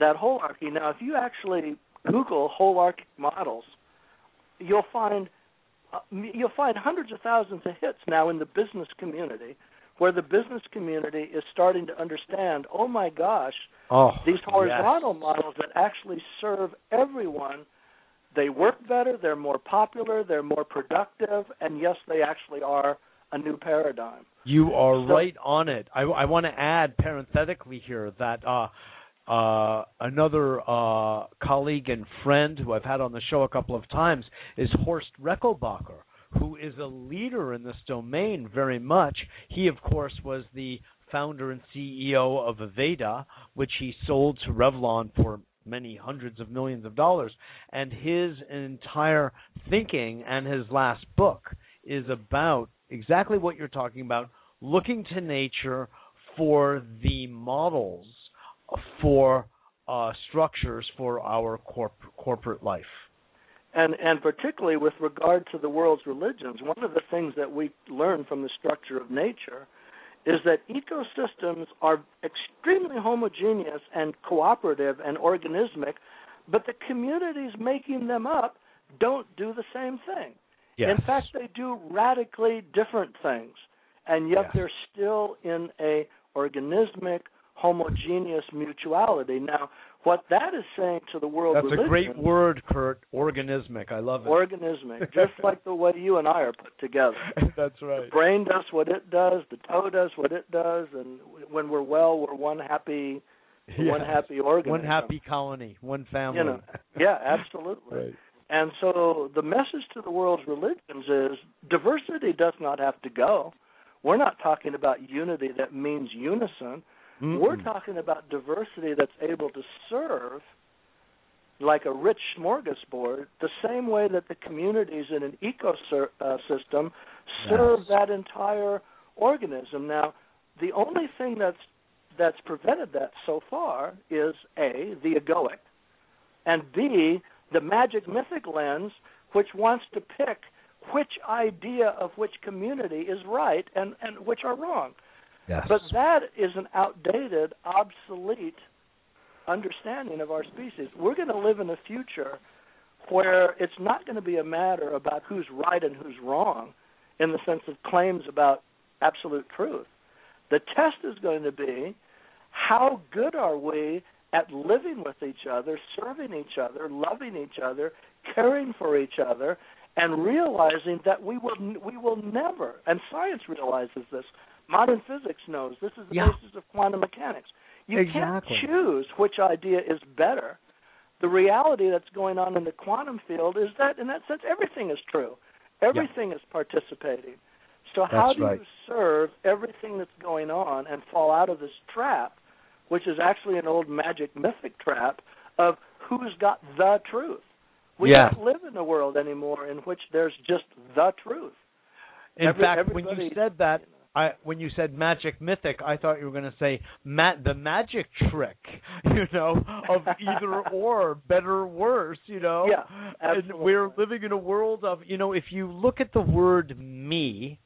that holarchy. Now, if you actually Google holarchic models, you'll find uh, you'll find hundreds of thousands of hits now in the business community, where the business community is starting to understand. Oh my gosh, Oh, these horizontal yes. models that actually serve everyone they work better they're more popular they're more productive and yes they actually are a new paradigm You are So- right on it. I, I want to add parenthetically here that uh, uh, another uh, colleague and friend who I've had on the show a couple of times is Horst Rechelbacher, who is a leader in this domain very much. He, of course, was the founder and CEO of Aveda, which he sold to Revlon for many hundreds of millions of dollars. And his entire thinking and his last book is about exactly what you're talking about looking to nature for the models for uh, structures for our corp- corporate life. and and particularly with regard to the world's religions one of the things that we learn from the structure of nature is that ecosystems are extremely homogeneous and cooperative and organismic but the communities making them up don't do the same thing Yes. In fact, they do radically different things, and yet Yes. they're still in a organismic, homogeneous mutuality. Now, what that is saying to the world That's a great word, Kurt. Organismic. I love it. organismic, [laughs] just like the way you and I are put together. [laughs] That's right. The brain does what it does, the toe does what it does, and when we're well, we're one happy, one happy organism. One happy colony, one family. You know, yeah, [laughs] absolutely. right. And so the message to the world's religions is diversity does not have to go. We're not talking about unity that means unison. We're talking about diversity that's able to serve like a rich smorgasbord the same way that the communities in an ecosystem uh, serve Yes. that entire organism. Now, the only thing that's that's prevented that so far is a the egoic, and b the magic mythic lens, which wants to pick which idea of which community is right and and which are wrong. Yes. But that is an outdated, obsolete understanding of our species. We're going to live in a future where it's not going to be a matter about who's right and who's wrong in the sense of claims about absolute truth. The test is going to be how good are we at living with each other, serving each other, loving each other, caring for each other, and realizing that we will we will never and science realizes this modern physics knows this is the Yeah. basis of quantum mechanics you Exactly. can't choose which idea is better the reality that's going on in the quantum field is that in that sense everything is true everything is participating so how do right. you serve everything that's going on and fall out of this trap which is actually an old magic mythic trap of who's got the truth we Yeah. don't live in a world anymore in which there's just the truth. In Every- fact, when you said that, I when you said magic mythic, I thought you were going to say ma- the magic trick, [laughs] you know, of either [laughs] or, better or worse, you know. Yeah, And we're living in a world of, you know, if you look at the word me,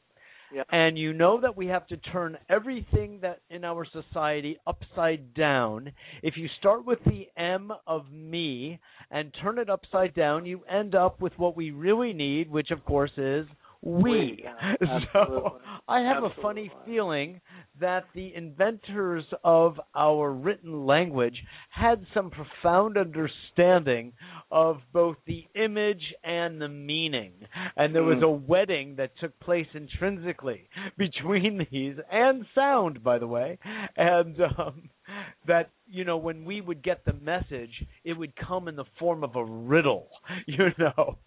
Yeah. and you know that we have to turn everything that in our society upside down. If you start with the M of me and turn it upside down, you end up with what we really need, which of course is we. Yeah, so. I have a funny feeling that the inventors of our written language had some profound understanding of both the image and the meaning. And there was Mm. a wedding that took place intrinsically between [laughs] these, and sound, by the way. And um, that you know when we would get the message, it would come in the form of a riddle. [laughs] You know.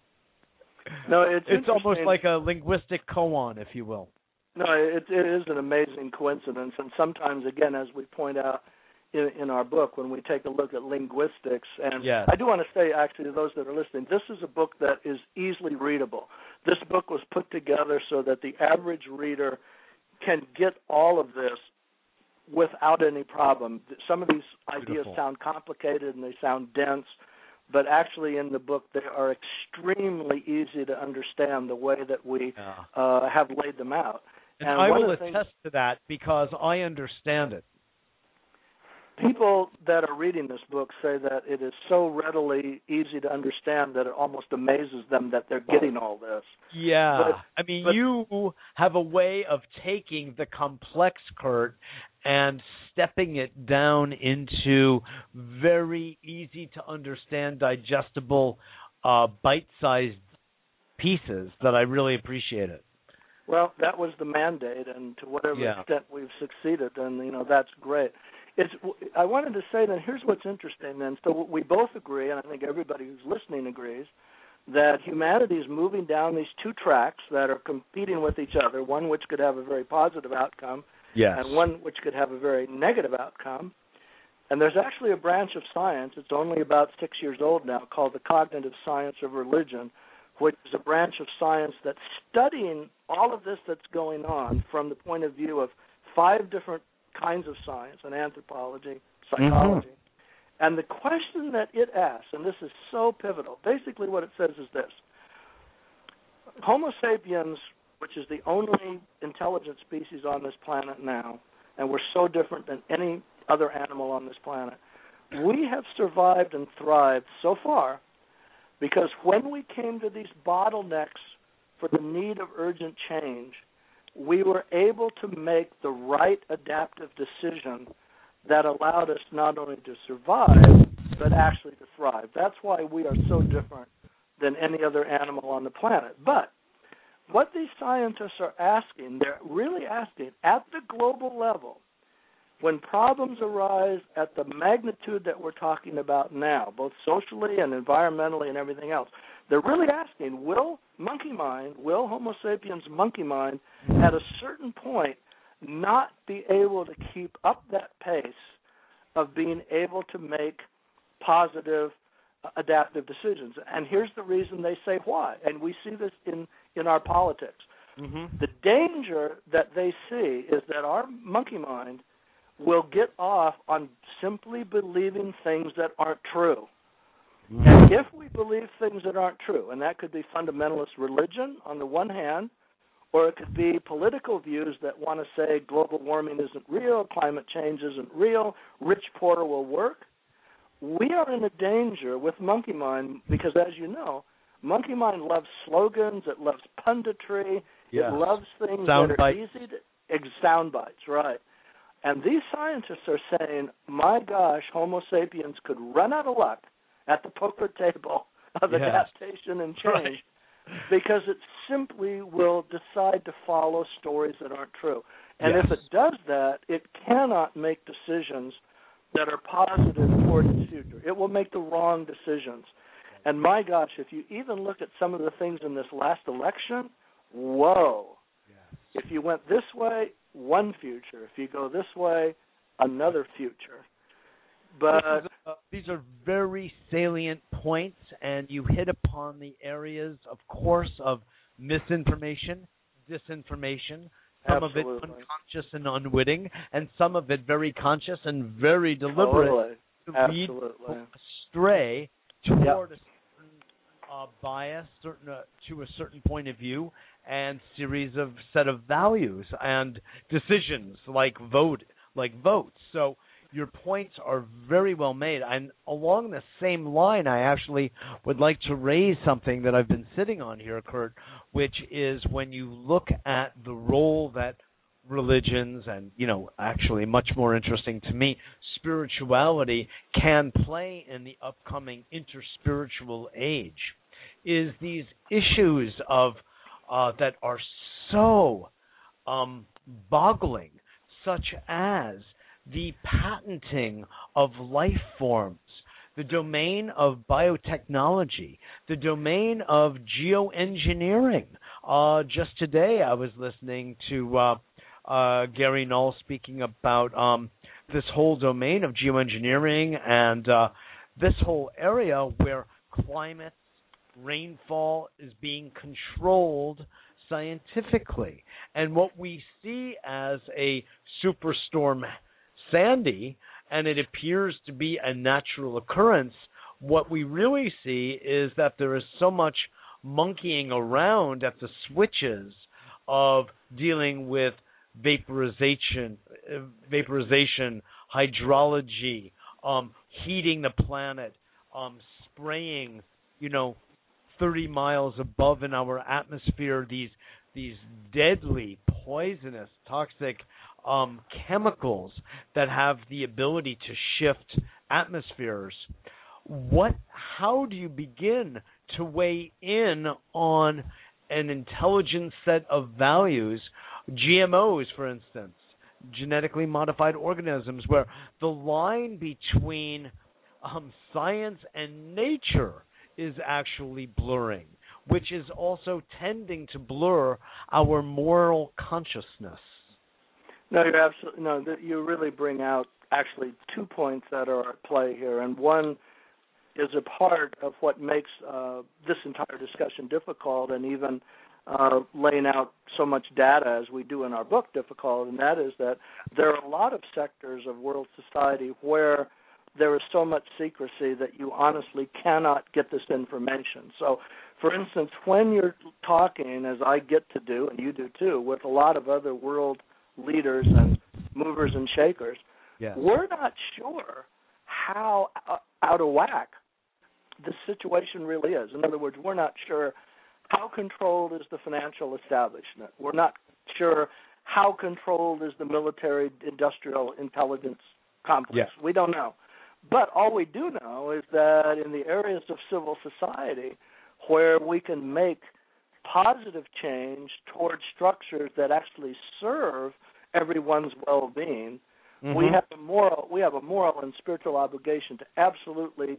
No, it's it's almost like a linguistic koan, if you will. No, it, it is an amazing coincidence, and sometimes, again, as we point out in, in our book, when we take a look at linguistics, and Yes. I do want to say, actually, to those that are listening, this is a book that is easily readable. This book was put together so that the average reader can get all of this without any problem. Some of these ideas Beautiful. sound complicated and they sound dense, but actually, in the book, they are extremely easy to understand the way that we Yeah. uh, have laid them out. And, And I will the things- attest to that because I understand it. people that are reading this book say that it is so readily easy to understand that it almost amazes them that they're getting all this. Yeah. But- I mean, but- you have a way of taking the complex, Kurt, and stepping it down into very easy to understand, digestible, uh, bite sized pieces that I really appreciate it. Well, that was the mandate, and to whatever Yeah. extent we've succeeded, then you know that's great. It's. I wanted to say that here's what's interesting. Then, so we both agree, and I think everybody who's listening agrees, that humanity is moving down these two tracks that are competing with each other. One which could have a very positive outcome, Yes. and one which could have a very negative outcome. And there's actually a branch of science, it's only about six years old now, called the cognitive science of religion, which is a branch of science that's studying all of this that's going on from the point of view of five different kinds of science and anthropology, psychology. Mm-hmm. And the question that it asks, and this is so pivotal, basically what it says is this Homo sapiens, which is the only intelligent species on this planet now, and we're so different than any other animal on this planet, we have survived and thrived so far because when we came to these bottlenecks for the need of urgent change, we were able to make the right adaptive decision that allowed us not only to survive, but actually to thrive. That's why we are so different than any other animal on the planet. But what these scientists are asking, they're really asking at the global level, when problems arise at the magnitude that we're talking about now, both socially and environmentally and everything else, they're really asking will monkey mind, will Homo sapiens monkey mind, at a certain point, not be able to keep up that pace of being able to make positive adaptive decisions? And here's the reason they say why. And we see this in, in our politics. Mm-hmm. The danger that they see is that our monkey mind will get off on simply believing things that aren't true. And if we believe things that aren't true, and that could be fundamentalist religion on the one hand, or it could be political views that want to say global warming isn't real, climate change isn't real, rich poor will work, we are in a danger with monkey mind because, as you know, monkey mind loves slogans, it loves punditry, it loves things Sound that are easy to ex- sound bites, right? And these scientists are saying, my gosh, Homo sapiens could run out of luck at the poker table of adaptation and change Right. because it simply will decide to follow stories that aren't true. And Yes. if it does that, it cannot make decisions that are positive toward its future. It will make the wrong decisions. And my gosh, if you even look at some of the things in this last election, whoa. If you went this way, one future. If you go this way, another future. But is, uh, these are very salient points, and you hit upon the areas, of course, of misinformation, disinformation, some of it unconscious and unwitting, and some of it very conscious and very deliberate totally, to lead astray toward Yeah. a certain uh, bias, certain uh, to a certain point of view, and series of set of values and decisions like vote, like votes. So your points are very well made. And along the same line, I actually would like to raise something that I've been sitting on here, Kurt, which is when you look at the role that religions and you know actually much more interesting to me spirituality can play in the upcoming interspiritual age is these issues of uh, that are so um, boggling such as the patenting of life forms, the domain of biotechnology, the domain of geoengineering. Uh, just today, I was listening to uh, uh, Gary Null speaking about um, this whole domain of geoengineering and uh, this whole area where climate, rainfall is being controlled scientifically. And what we see as a superstorm Sandy, and it appears to be a natural occurrence, what we really see is that there is so much monkeying around at the switches of dealing with vaporization, vaporization, hydrology, um, heating the planet, um, spraying, you know, 30 miles above in our atmosphere these these deadly, poisonous, toxic um, chemicals that have the ability to shift atmospheres. What? How do you begin to weigh in on an intelligent set of values? GMOs, for instance, genetically modified organisms, where the line between um, science and nature is actually blurring, which is also tending to blur our moral consciousness. No, you're absolutely no. You really bring out actually two points that are at play here, and one is a part of what makes uh, this entire discussion difficult, and even uh, laying out so much data as we do in our book difficult, and that is that there are a lot of sectors of world society where there is so much secrecy that you honestly cannot get this information. So, for instance, when you're talking, as I get to do, and you do too, with a lot of other world leaders and movers and shakers. Yes. We're not sure how uh, out of whack the situation really is. In other words, we're not sure how controlled is the financial establishment. We're not sure how controlled is the military industrial intelligence complex. Yes. We don't know. But all we do know is that in the areas of civil society where we can make positive change towards structures that actually serve everyone's well-being, mm-hmm. we have a moral we have a moral and spiritual obligation to absolutely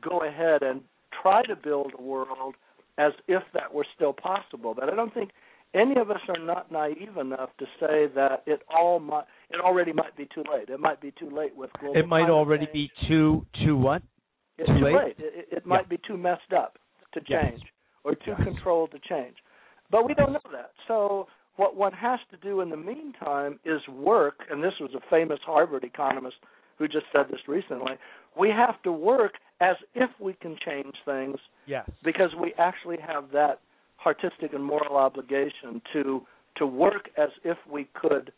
go ahead and try to build a world as if that were still possible. But I don't think any of us are not naive enough to say that it all might it already might be too late. It might be too late with global. It might already change. be too too what? It's too, too late. late. It, it might yeah. be too messed up to change. Yes or too yes. controlled to change. But we don't know that. So what one has to do in the meantime is work, and this was a famous Harvard economist who just said this recently. We have to work as if we can change things. Yes. Because we actually have that artistic and moral obligation to to work as if we could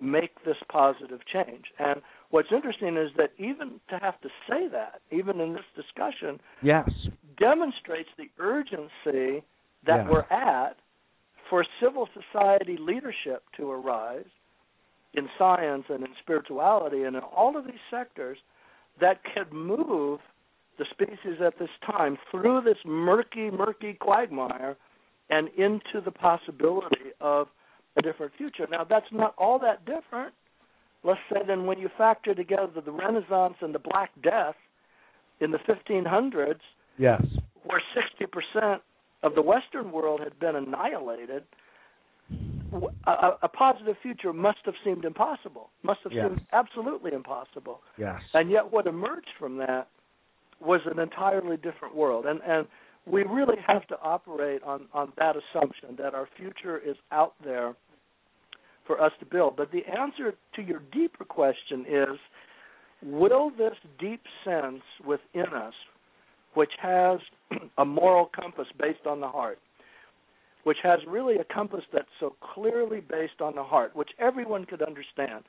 make this positive change. And what's interesting is that even to have to say that, even in this discussion, yes, demonstrates the urgency that yeah. we're at for civil society leadership to arise in science and in spirituality and in all of these sectors that could move the species at this time through this murky, murky quagmire and into the possibility of a different future. Now, that's not all that different, let's say, than when you factor together the Renaissance and the Black Death in the 1500s Yes. Where 60% of the Western world had been annihilated, a, a, positive future must have seemed impossible. Must have yes. seemed absolutely impossible. Yes. And yet, what emerged from that was an entirely different world. And and we really have to operate on on that assumption that our future is out there for us to build. But the answer to your deeper question is will this deep sense within us which has [clears throat] a moral compass based on the heart, which has really a compass that's so clearly based on the heart, which everyone could understand.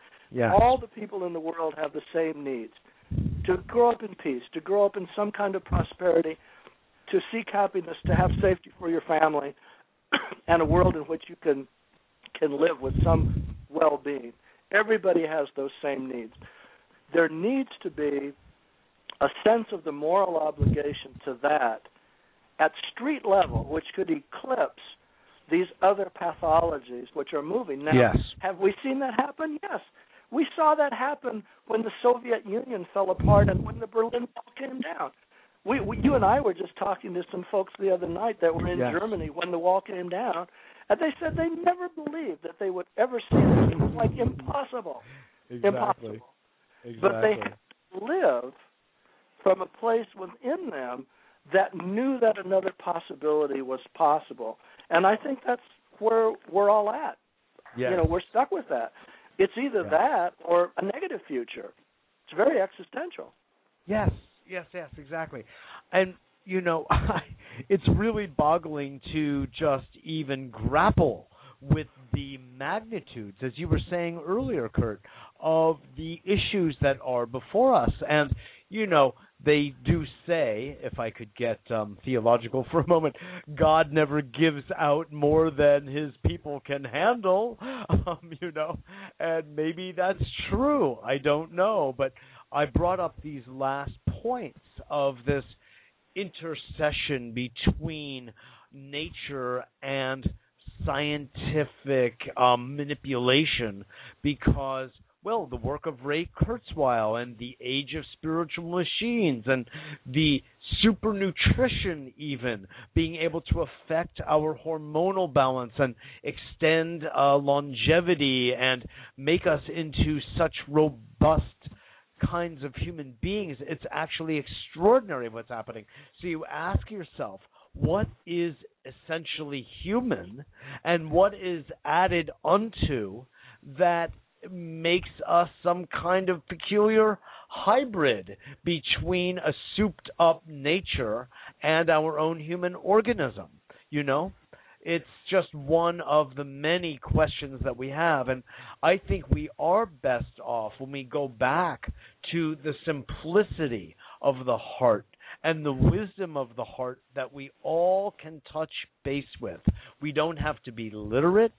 All the people in the world have the same needs to grow up in peace, to grow up in some kind of prosperity, to seek happiness, to have safety for your family, [clears throat] and a world in which you can can live with some well-being. Everybody has those same needs. There needs to be a sense of the moral obligation to that at street level, which could eclipse these other pathologies which are moving. Now, yes. have we seen that happen? Yes. We saw that happen when the Soviet Union fell apart and when the Berlin Wall came down. We, we you and I were just talking to some folks the other night that were in yes. Germany when the wall came down, and they said they never believed that they would ever see this. It was like impossible. Exactly. Impossible. Exactly. But they had to live from a place within them that knew that another possibility was possible. And I think that's where we're all at. yes. You know, we're stuck with that. It's either Yeah. that or a negative future. It's very existential. Yes, yes, yes, exactly. And you know, [laughs] it's really boggling to just even grapple with the magnitudes, as you were saying earlier, Kurt, of the issues that are before us. And you know, they do say, if I could get um, theological [laughs] for a moment, God never gives out more than His people can handle. [laughs] Um, you know, and maybe that's true. I don't know, but I brought up these last points of this intercession between nature and scientific um, manipulation because well, the work of Ray Kurzweil and the Age of Spiritual Machines and the super nutrition even being able to affect our hormonal balance and extend uh, longevity and make us into such robust kinds of human beings. It's actually extraordinary what's happening. So you ask yourself, what is essentially human and what is added unto that makes us some kind of peculiar hybrid between a souped up nature and our own human organism. You know? It's just one of the many questions that we have. And I think we are best off when we go back to the simplicity of the heart and the wisdom of the heart that we all can touch base with. We don't have to be literate.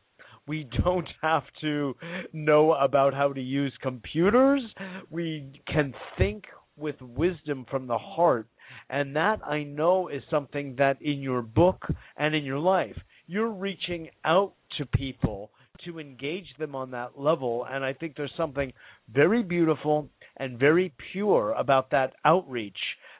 We [laughs] don't have to know about how to use computers. We can think with wisdom from the heart. And that I know is something that in your book and in your life, you're reaching out to people to engage them on that level. And I think there's something very beautiful and very pure about that outreach,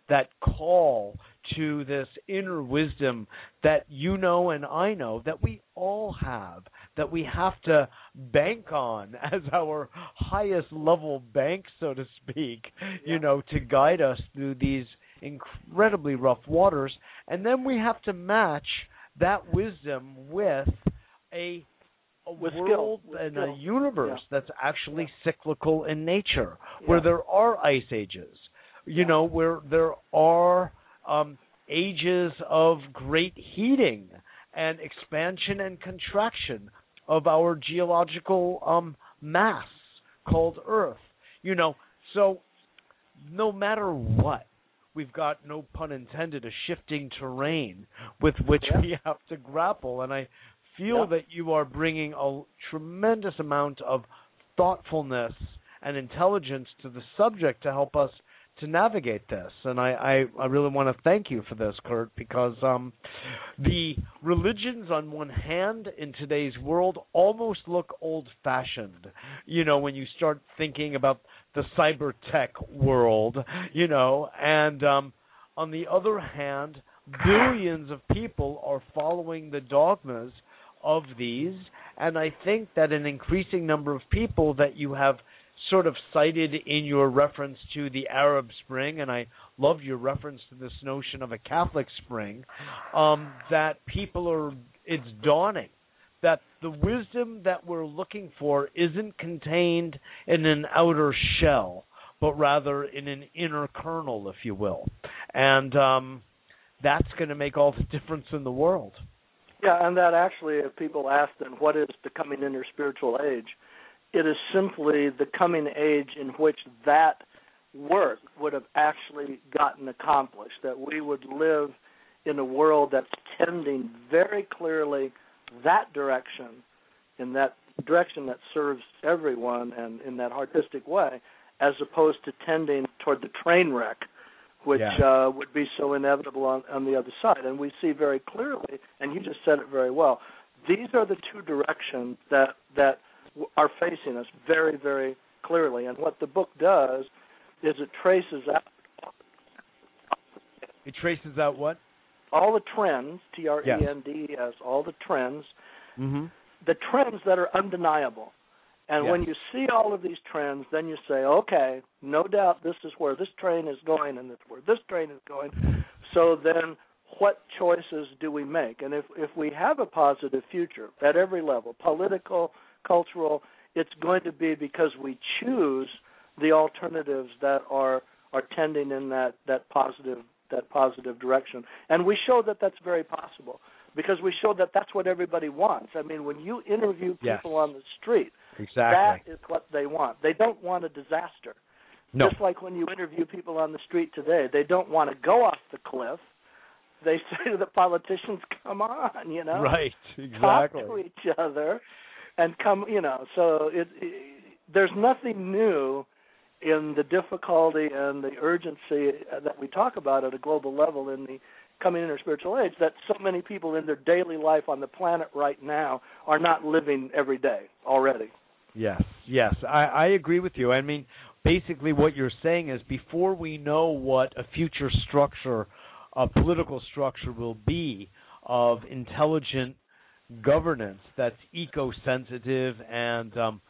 that call to this inner wisdom that you know and I know that we all have, that we have to bank on [laughs] as our highest level bank, so to speak, you know, to guide us through these incredibly rough waters. And then we have to match that wisdom with a a With skill, world with and skill. a universe Yeah. that's actually cyclical in nature, where there are ice ages, you Yeah. know, where there are um, ages of great heating and expansion and contraction of our geological um, mass called Earth. You know, so no matter what, we've got no pun intended a shifting terrain with which Yeah. we have to grapple, and I feel Yeah. that you are bringing a tremendous amount of thoughtfulness and intelligence to the subject to help us to navigate this. And I, I, I really want to thank you for this, Kurt, because um, the religions on one hand in today's world almost look old fashioned. You know, when you start thinking about the cyber tech world, you know, and um, on the other hand, billions of people are following the dogmas of these, and I think that an increasing number of people that you have sort of cited in your reference to the Arab Spring, and I love your reference to this notion of a Catholic Spring, um, that people are, it's dawning that the wisdom that we're looking for isn't contained in an outer shell, but rather in an inner kernel, if you will. And um, that's going to make all the [laughs] difference in the world. Yeah, and that actually, if people ask then what is the coming interspiritual age, it is simply the coming age in which that work would have actually gotten accomplished, that we would live in a world that's tending very clearly that direction, in that direction that serves everyone and in that artistic way, as opposed to tending toward the train wreck, which Yeah. uh, would be so inevitable on, on the other side. And we see very clearly, and you just said it very well. These are the two directions that that are facing us very, very clearly. And what the book does is it traces out It traces out what? all the trends, T R E N D E S, all the trends, Mm-hmm. the trends that are undeniable. And when you see all of these trends, then you say, okay, no doubt this is where this train is going and it's where this train is going. So then what choices do we make? And if if we have a positive future at every level, political, cultural, it's going to be because we choose the alternatives that are are tending in that that positive that positive direction. And we show that that's very possible because we show that that's what everybody wants. I mean, when you interview Yes. people on the street, Exactly. that is what they want. They don't want a disaster. no. Just like when you interview people on the street today, they don't want to go off the cliff. They [laughs] say to the politicians, "Come on, you know, Right. exactly, talk to each other, and come, you know." So it, it there's nothing new in the difficulty and the urgency that we talk about at a global level in the coming interspiritual age that so many people in their daily life on the planet right now are not living every day already. Yes, yes, I, I agree with you. I mean, basically, what you're saying is before we know what a future structure, a political structure will be of intelligent governance that's eco-sensitive and um,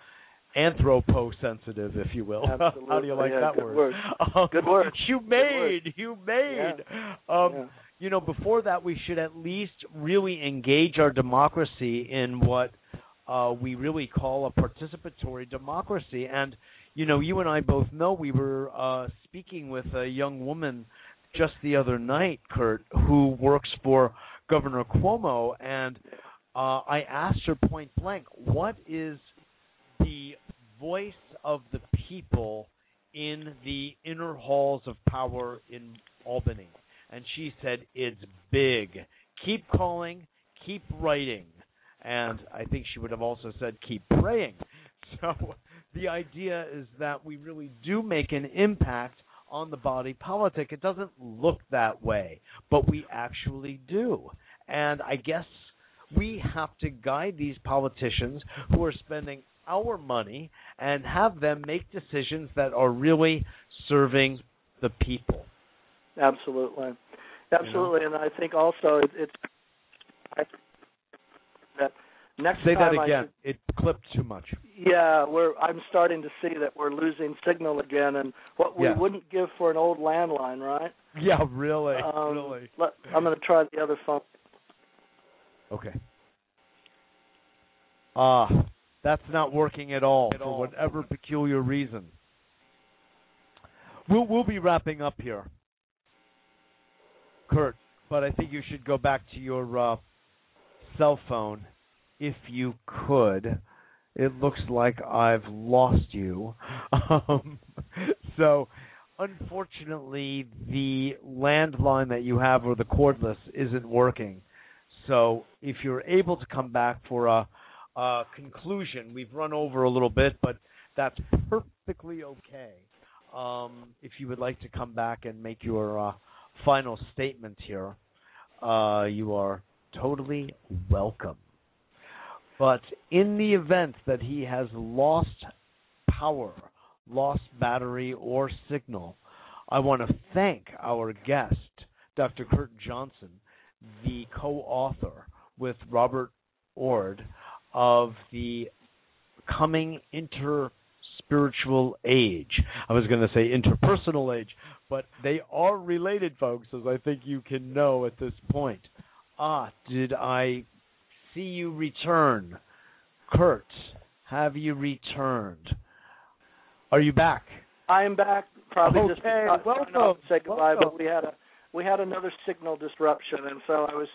anthropo-sensitive, if you will. [laughs] How do you like yeah, that good word? word. [laughs] Um, Good word. Humane, humane. Um, Yeah. you know, before that, we should at least really engage our democracy in what uh, we really call a participatory democracy. And, you know, you and I both know we were uh, speaking with a young woman just the other night, Kurt, who works for Governor Cuomo, and uh, I asked her point blank, what is the voice of the people in the inner halls of power in Albany? And she said, It's big. Keep calling, keep writing. And I think she would have also said, Keep praying. [laughs] So the idea is that we really do make an impact on the body politic. It doesn't look that way, but we actually do. And I guess we have to guide these politicians who are spending our money and have them make decisions that are really serving the people. Absolutely, absolutely, and I think also it, it's I, that next Say that again. It clipped too much. yeah, we're I'm starting to see that we're losing signal again, and what we Yeah. wouldn't give for an old landline, right? Yeah, really, Um, really. Let, I'm going to try the other phone. Okay. Ah, that's not working at all for whatever peculiar reason. We'll we'll be wrapping up here, Kurt. But I think you should go back to your uh, cell phone if you could. It looks like I've lost you. Um, so, unfortunately, the landline that you have or the cordless isn't working. So, if you're able to come back for a, a conclusion, we've run over a little bit, but that's perfectly okay. Um, if you would like to come back and make your uh, final statement here, uh, you are totally welcome. But in the event that he has lost power, lost battery, or signal, I want to thank our guest, Dr. Kurt Johnson, the co author with Robert Ord of the Coming Interspiritual Age. I was going to say interpersonal age, but they are related, folks, as I think you can know at this point. Ah, did I see you return? Kurt, have you returned? Are you back? I'm back. Probably just Okay, not- welcome, to say goodbye, welcome. but we had a we had another signal disruption, and so I was,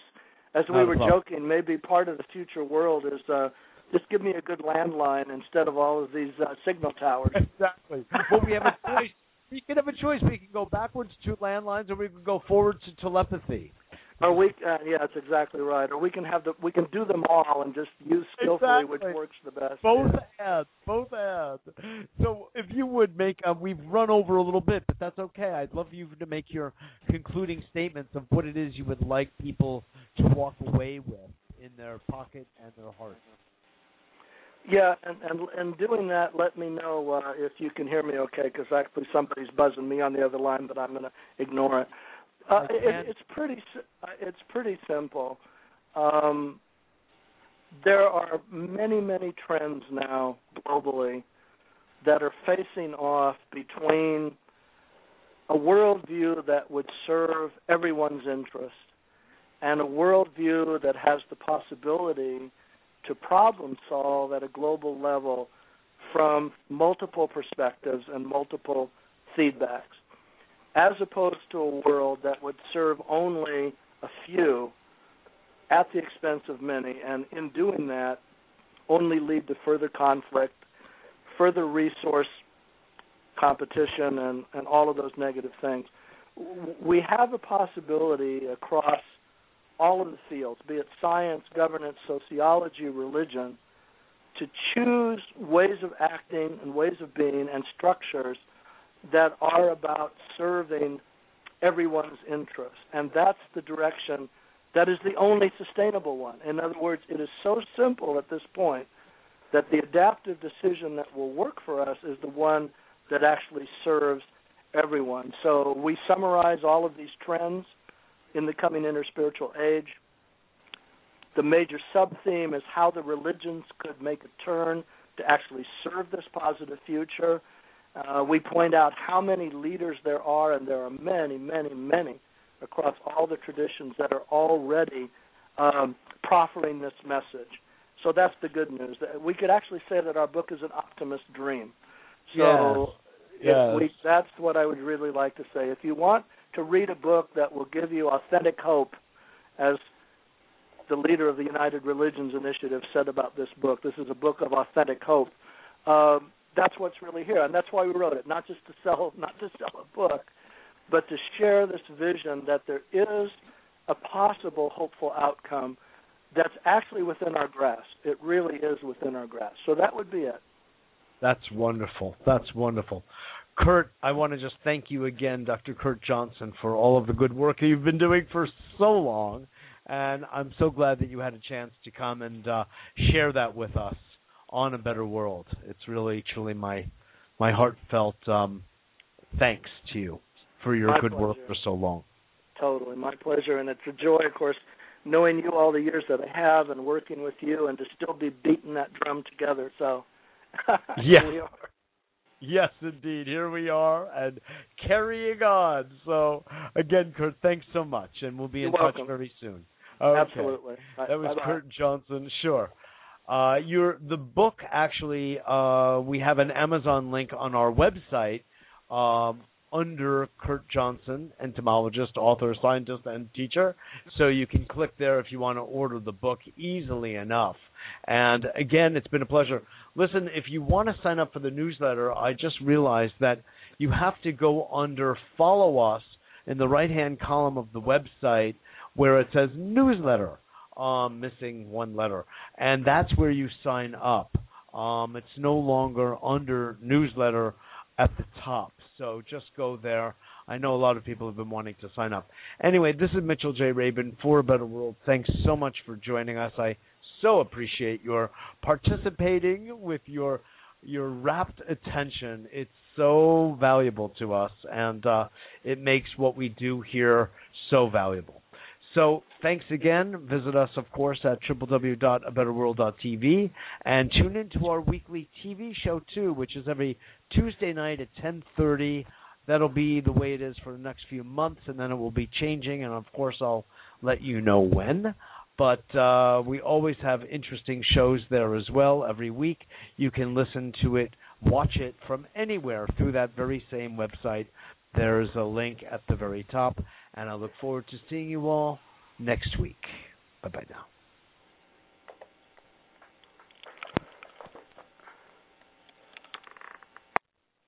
as we were joking, maybe part of the future world is uh, just give me a good landline instead of all of these uh, signal towers. [laughs] Exactly. Well, we have a choice. We can have a choice. We can go backwards to landlines, or we can go forward to telepathy. Or we, uh, yeah, that's exactly right. Or we can have the, we can do them all and just use skillfully which works the best. Both ads, both ads. So, if you would make, um, we've run over a little bit, but that's okay. I'd love you to make your concluding statements of what it is you would like people to walk away with in their pocket and their heart. Yeah, and and and doing that, let me know uh, if you can hear me okay, because actually somebody's buzzing me on the other line, but I'm going to ignore it. Uh, it. It's pretty uh, it's pretty simple. Um, there are many many trends now globally that are facing off between a worldview that would serve everyone's interest and a worldview that has the possibility to problem solve at a global level from multiple perspectives and multiple feedbacks, as opposed to a world that would serve only a few at the expense of many, and in doing that, only lead to further conflict, further resource competition, and, and all of those negative things. We have a possibility across all of the fields, be it science, governance, sociology, religion, to choose ways of acting and ways of being and structures that are about serving everyone's interest. And that's the direction that is the only sustainable one. In other words, it is so simple at this point that the adaptive decision that will work for us is the one that actually serves everyone. So we summarize all of these trends in the coming interspiritual age. The major sub theme is how the religions could make a turn to actually serve this positive future. Uh, we point out how many leaders there are, and there are many, many, many across all the traditions that are already um, proffering this message. So that's the good news. We could actually say that our book is an optimist dream. So yes. Yes. We, that's what I would really like to say. If you want to read a book that will give you authentic hope, as the leader of the United Religions Initiative said about this book. This is a book of authentic hope. Um, that's what's really here, and that's why we wrote it. Not just to sell, [laughs] not to sell a book, but to share this vision that there is a possible hopeful outcome that's actually within our grasp. It really is within our grasp. So that would be it. That's wonderful. That's wonderful. Kurt, I want to just thank you again, Dr. Kurt Johnson, for all of the good work you've been doing for so long. And I'm so glad that you had a chance to come and uh, share that with us on a better world. It's really, truly my my heartfelt um, thanks to you for your my good pleasure. work for so long. Totally, my pleasure, and it's a joy, of course, knowing you all the years that I have and working with you, and to still be beating that drum together. So, [laughs] yeah. we are. Yes, indeed. Here we are and carrying on. So, again, Kurt, thanks so much, and we'll be You're in welcome. touch very soon. Okay. Absolutely. That was Bye-bye. Kurt Johnson. Sure. Uh, your the book actually uh, we have an Amazon link on our website um, under Kurt Johnson, entomologist, author, scientist, and teacher. So you can click there if you want to order the book easily enough. And again, it's been a pleasure. Listen, if you want to sign up for the newsletter, I just realized that you have to go under follow us in the right hand column of the website where it says newsletter, um, missing one letter. And that's where you sign up. Um, it's no longer under newsletter at the top. So just go there. I know a lot of people have been wanting to sign up. Anyway, this is Mitchell J. Rabin for a Better World. Thanks so much for joining us. I so appreciate your participating with your your rapt attention. It's so valuable to us, and uh, it makes what we do here so valuable. So thanks again. Visit us, of course, at www.abetterworld.tv and tune into our weekly TV show too, which is every Tuesday night at 10:30. That'll be the way it is for the next few months, and then it will be changing. And of course, I'll let you know when. But uh, we always have interesting shows there as well every week. You can listen to it, watch it from anywhere through that very same website. There's a link at the very top, and I look forward to seeing you all next week. Bye bye now.